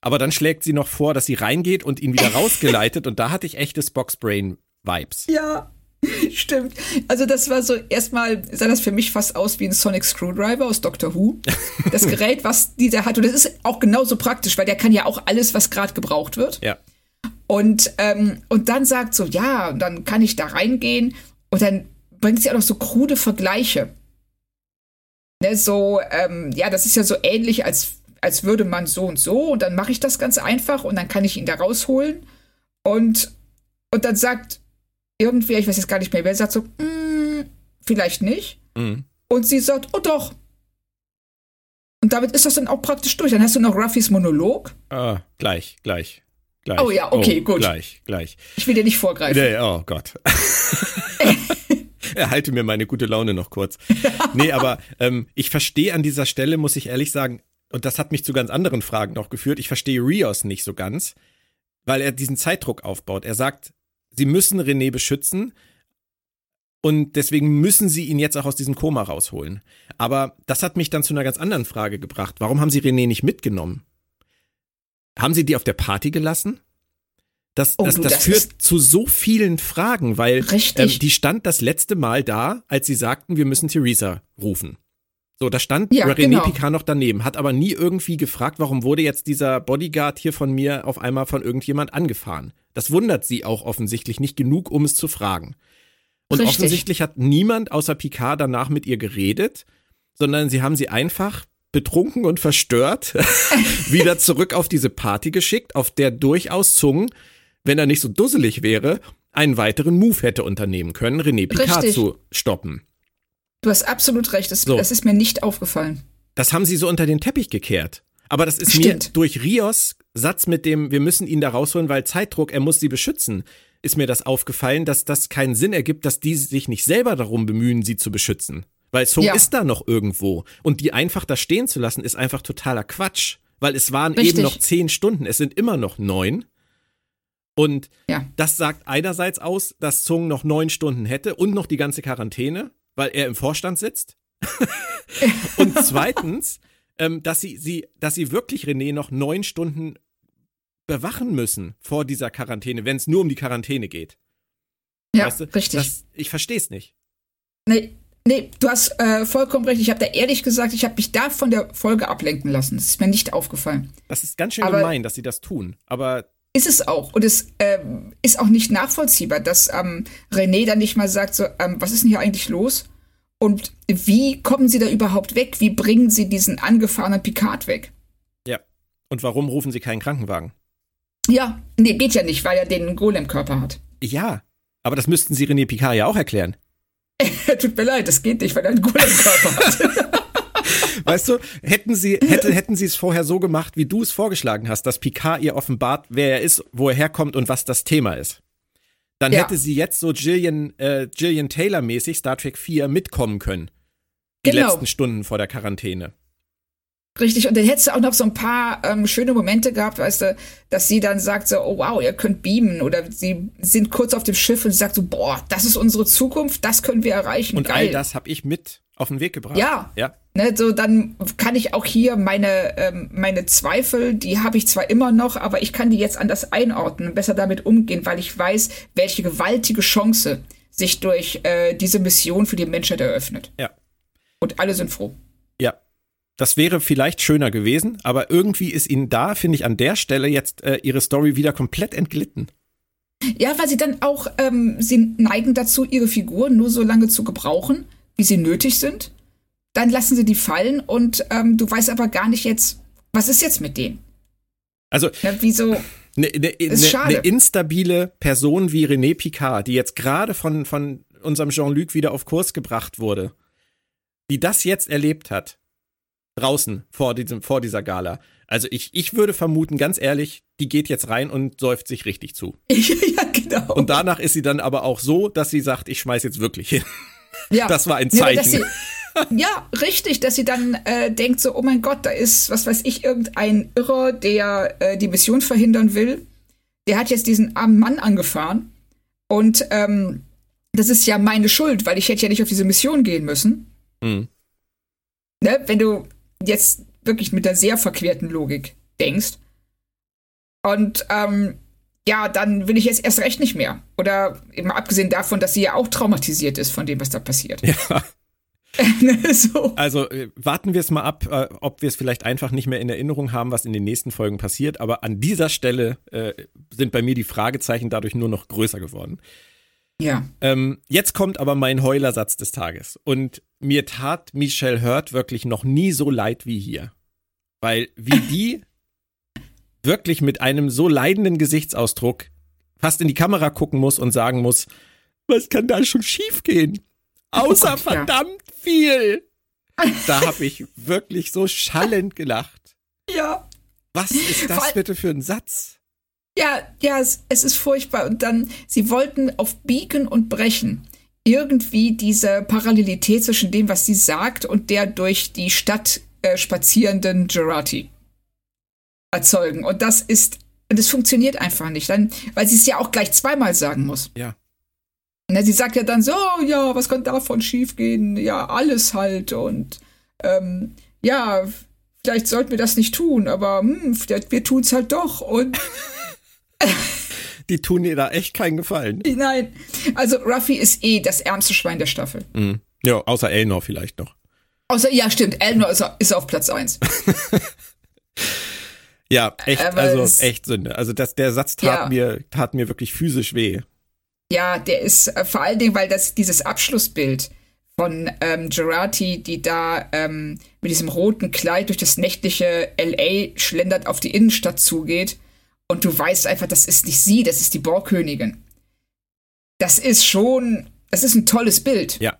Aber dann schlägt sie noch vor, dass sie reingeht und ihn wieder rausgeleitet und da hatte ich echtes Boxbrain-Vibes. Ja, Stimmt. Also das war so, erstmal sah das für mich fast aus wie ein Sonic Screwdriver aus Doctor Who. Das Gerät, was dieser hat. Und das ist auch genauso praktisch, weil der kann ja auch alles, was gerade gebraucht wird. Ja. Und, ähm, und dann sagt so, ja, dann kann ich da reingehen. Und dann bringt sie auch noch so krude Vergleiche. Ne, so, ähm, ja, das ist ja so ähnlich, als, als würde man so und so. Und dann mache ich das ganz einfach und dann kann ich ihn da rausholen. Und, und dann sagt irgendwer, ich weiß jetzt gar nicht mehr, wer sagt so, mm, vielleicht nicht. Mhm. Und sie sagt, oh doch. Und damit ist das dann auch praktisch durch. Dann hast du noch Ruffys Monolog. Ah, gleich, gleich. Gleich. Oh ja, okay, oh, gut. Gleich, gleich. Ich will dir nicht vorgreifen. Nee, oh Gott. Erhalte mir meine gute Laune noch kurz. Nee, aber ähm, ich verstehe an dieser Stelle, muss ich ehrlich sagen, und das hat mich zu ganz anderen Fragen noch geführt, ich verstehe Rios nicht so ganz, weil er diesen Zeitdruck aufbaut. Er sagt, sie müssen René beschützen und deswegen müssen sie ihn jetzt auch aus diesem Koma rausholen. Aber das hat mich dann zu einer ganz anderen Frage gebracht. Warum haben sie René nicht mitgenommen? Haben sie die auf der Party gelassen? Das, oh, das, du, das, das führt zu so vielen Fragen, weil ähm, die stand das letzte Mal da, als sie sagten, wir müssen Theresa rufen. So, da stand ja, René genau. Picard noch daneben, hat aber nie irgendwie gefragt, warum wurde jetzt dieser Bodyguard hier von mir auf einmal von irgendjemand angefahren. Das wundert sie auch offensichtlich nicht genug, um es zu fragen. Und Richtig. offensichtlich hat niemand außer Picard danach mit ihr geredet, sondern sie haben sie einfach betrunken und verstört wieder zurück auf diese Party geschickt, auf der durchaus Zungen, wenn er nicht so dusselig wäre, einen weiteren Move hätte unternehmen können, René Picard Richtig. zu stoppen. Du hast absolut recht, das, so. das ist mir nicht aufgefallen. Das haben sie so unter den Teppich gekehrt. Aber das ist Stimmt. mir durch Rios Satz mit dem, wir müssen ihn da rausholen, weil Zeitdruck, er muss sie beschützen, ist mir das aufgefallen, dass das keinen Sinn ergibt, dass die sich nicht selber darum bemühen, sie zu beschützen. Weil Song ja. ist da noch irgendwo. Und die einfach da stehen zu lassen, ist einfach totaler Quatsch. Weil es waren Richtig. eben noch zehn Stunden, es sind immer noch neun. Und ja. das sagt einerseits aus, dass Zung noch neun Stunden hätte und noch die ganze Quarantäne weil er im Vorstand sitzt. und zweitens, ähm, dass sie, sie, dass sie wirklich René noch neun Stunden bewachen müssen vor dieser Quarantäne, wenn es nur um die Quarantäne geht. Ja, weißt du? richtig. Das, ich verstehe es nicht. Nee, nee, du hast äh, vollkommen recht. Ich habe da ehrlich gesagt, ich habe mich da von der Folge ablenken lassen. Das ist mir nicht aufgefallen. Das ist ganz schön aber gemein, dass sie das tun. Aber ist es auch. Und es ähm, ist auch nicht nachvollziehbar, dass ähm, René dann nicht mal sagt, so, ähm, was ist denn hier eigentlich los? Und wie kommen sie da überhaupt weg? Wie bringen sie diesen angefahrenen Picard weg? Ja. Und warum rufen sie keinen Krankenwagen? Ja, nee, geht ja nicht, weil er den Golem-Körper hat. Ja, aber das müssten sie René Picard ja auch erklären. Tut mir leid, das geht nicht, weil er einen Golem-Körper hat. Weißt du, hätten sie, hätte, hätten sie es vorher so gemacht, wie du es vorgeschlagen hast, dass Picard ihr offenbart, wer er ist, wo er herkommt und was das Thema ist. Dann ja. hätte sie jetzt so Gillian, äh, Gillian Taylor mäßig Star Trek 4 mitkommen können. Die genau. letzten Stunden vor der Quarantäne. Richtig, und dann hättest du auch noch so ein paar ähm, schöne Momente gehabt, weißt du, dass sie dann sagt so, oh wow, ihr könnt beamen. Oder sie sind kurz auf dem Schiff und sie sagt so, boah, das ist unsere Zukunft, das können wir erreichen. Und Geil. all das habe ich mit auf den Weg gebracht. Ja. Ja. Ne, so dann kann ich auch hier meine, ähm, meine Zweifel, die habe ich zwar immer noch, aber ich kann die jetzt anders einordnen und besser damit umgehen, weil ich weiß, welche gewaltige Chance sich durch äh, diese Mission für die Menschheit eröffnet. Ja. Und alle sind froh. Ja. Das wäre vielleicht schöner gewesen, aber irgendwie ist ihnen da, finde ich, an der Stelle jetzt äh, ihre Story wieder komplett entglitten. Ja, weil sie dann auch, ähm, sie neigen dazu, ihre Figuren nur so lange zu gebrauchen, wie sie nötig sind. Dann lassen sie die fallen und ähm, du weißt aber gar nicht jetzt, was ist jetzt mit denen? Also, ja, wieso? Eine ne, ne, ne instabile Person wie René Picard, die jetzt gerade von, von unserem Jean-Luc wieder auf Kurs gebracht wurde, die das jetzt erlebt hat, draußen vor, diesem, vor dieser Gala. Also ich, ich würde vermuten, ganz ehrlich, die geht jetzt rein und säuft sich richtig zu. ja, genau. Und danach ist sie dann aber auch so, dass sie sagt, ich schmeiß jetzt wirklich hin. Ja. Das war ein Zeichen. Ja, ja, richtig, dass sie dann äh, denkt so, oh mein Gott, da ist, was weiß ich, irgendein Irrer, der äh, die Mission verhindern will. der hat jetzt diesen armen Mann angefahren und ähm, das ist ja meine Schuld, weil ich hätte ja nicht auf diese Mission gehen müssen. Mhm. Ne? Wenn du jetzt wirklich mit der sehr verquerten Logik denkst. Und ähm, ja, dann will ich jetzt erst recht nicht mehr. Oder eben abgesehen davon, dass sie ja auch traumatisiert ist von dem, was da passiert. Ja. so. Also äh, warten wir es mal ab, äh, ob wir es vielleicht einfach nicht mehr in Erinnerung haben, was in den nächsten Folgen passiert. Aber an dieser Stelle äh, sind bei mir die Fragezeichen dadurch nur noch größer geworden. Ja. Ähm, jetzt kommt aber mein Heulersatz des Tages. Und mir tat Michelle Hurt wirklich noch nie so leid wie hier. Weil wie die wirklich mit einem so leidenden Gesichtsausdruck fast in die Kamera gucken muss und sagen muss, was kann da schon schiefgehen? Außer oh Gott, verdammt ja. viel. Da habe ich wirklich so schallend gelacht. Ja. Was ist das Vor bitte für ein Satz? Ja, ja, es, es ist furchtbar. Und dann, sie wollten auf Biegen und Brechen irgendwie diese Parallelität zwischen dem, was sie sagt, und der durch die Stadt äh, spazierenden Gerati erzeugen. Und das ist, das funktioniert einfach nicht, dann, weil sie es ja auch gleich zweimal sagen muss. Ja. Na, sie sagt ja dann so, ja, was kann davon schiefgehen? Ja, alles halt. Und ähm, ja, vielleicht sollten wir das nicht tun, aber hm, wir tun es halt doch. Und die tun dir da echt keinen Gefallen. Nein. Also Ruffy ist eh das ärmste Schwein der Staffel. Mhm. Ja, außer Elnor vielleicht noch. Außer, ja, stimmt, Elnor ist, ist auf Platz 1. ja, echt, Aber also echt Sünde. Also das, der Satz tat, ja. mir, tat mir wirklich physisch weh. Ja, der ist äh, vor allen Dingen, weil das dieses Abschlussbild von ähm, Gerati, die da ähm, mit diesem roten Kleid durch das nächtliche LA schlendert auf die Innenstadt zugeht und du weißt einfach, das ist nicht sie, das ist die Borgkönigin. Das ist schon, das ist ein tolles Bild. Ja.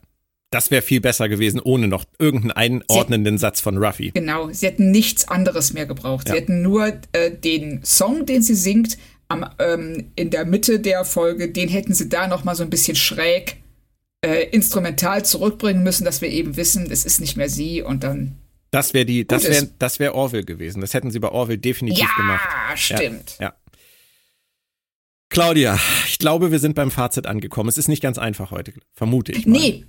Das wäre viel besser gewesen, ohne noch irgendeinen einordnenden sie, Satz von Ruffy. Genau, sie hätten nichts anderes mehr gebraucht. Ja. Sie hätten nur äh, den Song, den sie singt, am, ähm, in der Mitte der Folge, den hätten sie da noch mal so ein bisschen schräg äh, instrumental zurückbringen müssen, dass wir eben wissen, es ist nicht mehr sie und dann. Das wäre die, das wäre, das wäre Orville gewesen. Das hätten sie bei Orville definitiv ja, gemacht. Stimmt. Ja, ja. Claudia, ich glaube, wir sind beim Fazit angekommen. Es ist nicht ganz einfach heute, vermute ich. Mal. Nee,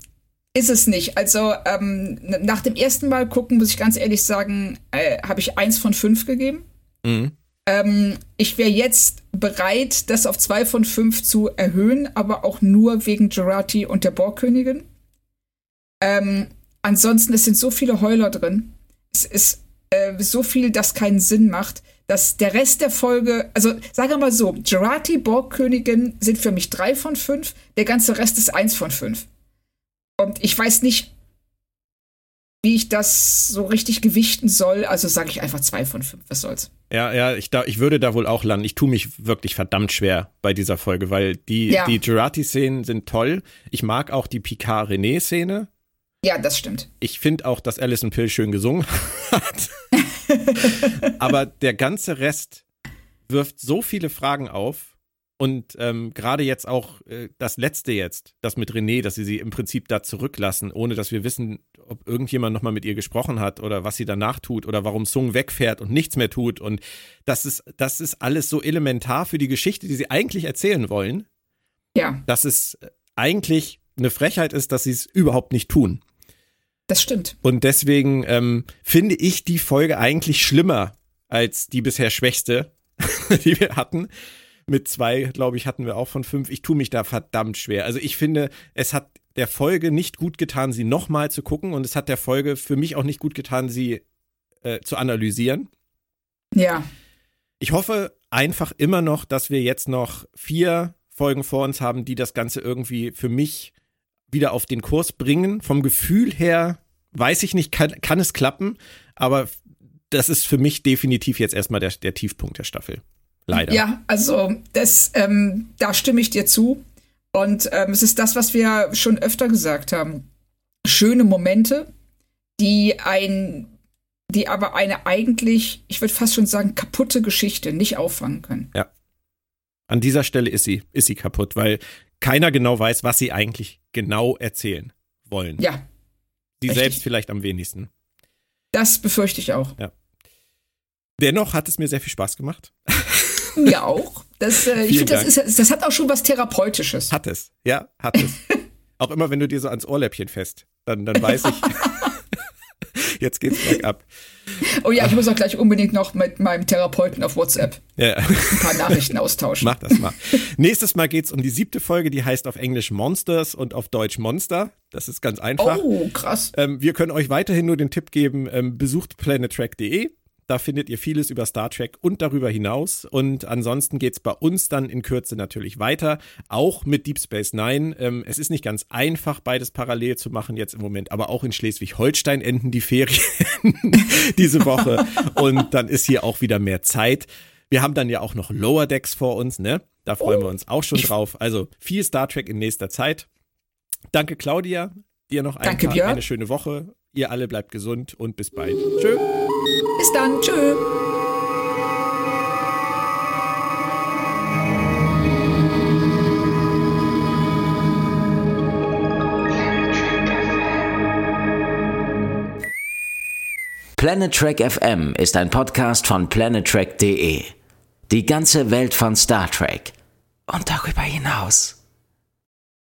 ist es nicht. Also ähm, nach dem ersten Mal gucken, muss ich ganz ehrlich sagen, äh, habe ich eins von fünf gegeben. Mhm. Ähm, ich wäre jetzt bereit, das auf zwei von fünf zu erhöhen, aber auch nur wegen Gerati und der Borgkönigin. Ähm, ansonsten, es sind so viele Heuler drin. Es ist äh, so viel, das keinen Sinn macht, dass der Rest der Folge, also sagen wir mal so, Gerati, Borgkönigin sind für mich drei von fünf, der ganze Rest ist eins von fünf. Und ich weiß nicht, wie ich das so richtig gewichten soll, also sage ich einfach zwei von fünf, was soll's. Ja, ja, ich, da, ich würde da wohl auch landen. Ich tue mich wirklich verdammt schwer bei dieser Folge, weil die, ja. die Gerati-Szenen sind toll. Ich mag auch die Picard-René-Szene. Ja, das stimmt. Ich finde auch, dass Alison Pill schön gesungen hat. Aber der ganze Rest wirft so viele Fragen auf. Und ähm, gerade jetzt auch äh, das letzte jetzt, das mit René, dass sie sie im Prinzip da zurücklassen, ohne dass wir wissen, ob irgendjemand nochmal mit ihr gesprochen hat oder was sie danach tut oder warum Sung wegfährt und nichts mehr tut. Und das ist, das ist alles so elementar für die Geschichte, die sie eigentlich erzählen wollen. Ja. Dass es eigentlich eine Frechheit ist, dass sie es überhaupt nicht tun. Das stimmt. Und deswegen ähm, finde ich die Folge eigentlich schlimmer als die bisher schwächste, die wir hatten mit zwei, glaube ich, hatten wir auch von fünf. Ich tue mich da verdammt schwer. Also ich finde, es hat der Folge nicht gut getan, sie nochmal zu gucken und es hat der Folge für mich auch nicht gut getan, sie äh, zu analysieren. Ja. Ich hoffe einfach immer noch, dass wir jetzt noch vier Folgen vor uns haben, die das Ganze irgendwie für mich wieder auf den Kurs bringen. Vom Gefühl her weiß ich nicht, kann, kann es klappen, aber das ist für mich definitiv jetzt erstmal der, der Tiefpunkt der Staffel. Leider. Ja, also das, ähm, da stimme ich dir zu. Und ähm, es ist das, was wir schon öfter gesagt haben. Schöne Momente, die ein, die aber eine eigentlich, ich würde fast schon sagen, kaputte Geschichte nicht auffangen können. Ja. An dieser Stelle ist sie, ist sie kaputt, weil keiner genau weiß, was sie eigentlich genau erzählen wollen. Ja. Sie richtig. selbst vielleicht am wenigsten. Das befürchte ich auch. Ja. Dennoch hat es mir sehr viel Spaß gemacht. Mir auch. Das, äh, ich finde, das, ist, das hat auch schon was Therapeutisches. Hat es, ja, hat es. auch immer, wenn du dir so ans Ohrläppchen fest, dann, dann weiß ich, jetzt geht's bergab. Oh ja, ich muss auch gleich unbedingt noch mit meinem Therapeuten auf WhatsApp ja. ein paar Nachrichten austauschen. Mach das mal. Nächstes Mal geht's um die siebte Folge, die heißt auf Englisch Monsters und auf Deutsch Monster. Das ist ganz einfach. Oh, krass. Ähm, wir können euch weiterhin nur den Tipp geben, ähm, besucht planettrack.de da findet ihr vieles über Star Trek und darüber hinaus. Und ansonsten geht es bei uns dann in Kürze natürlich weiter, auch mit Deep Space Nine. Ähm, es ist nicht ganz einfach, beides parallel zu machen jetzt im Moment, aber auch in Schleswig-Holstein enden die Ferien diese Woche. Und dann ist hier auch wieder mehr Zeit. Wir haben dann ja auch noch Lower Decks vor uns, ne? Da freuen oh. wir uns auch schon drauf. Also viel Star Trek in nächster Zeit. Danke, Claudia. Dir noch ein Danke, eine schöne Woche. Ihr alle bleibt gesund und bis bald. Tschö. Bis dann. Tschö. Planet Trek FM ist ein Podcast von planettrek.de. Die ganze Welt von Star Trek und darüber hinaus.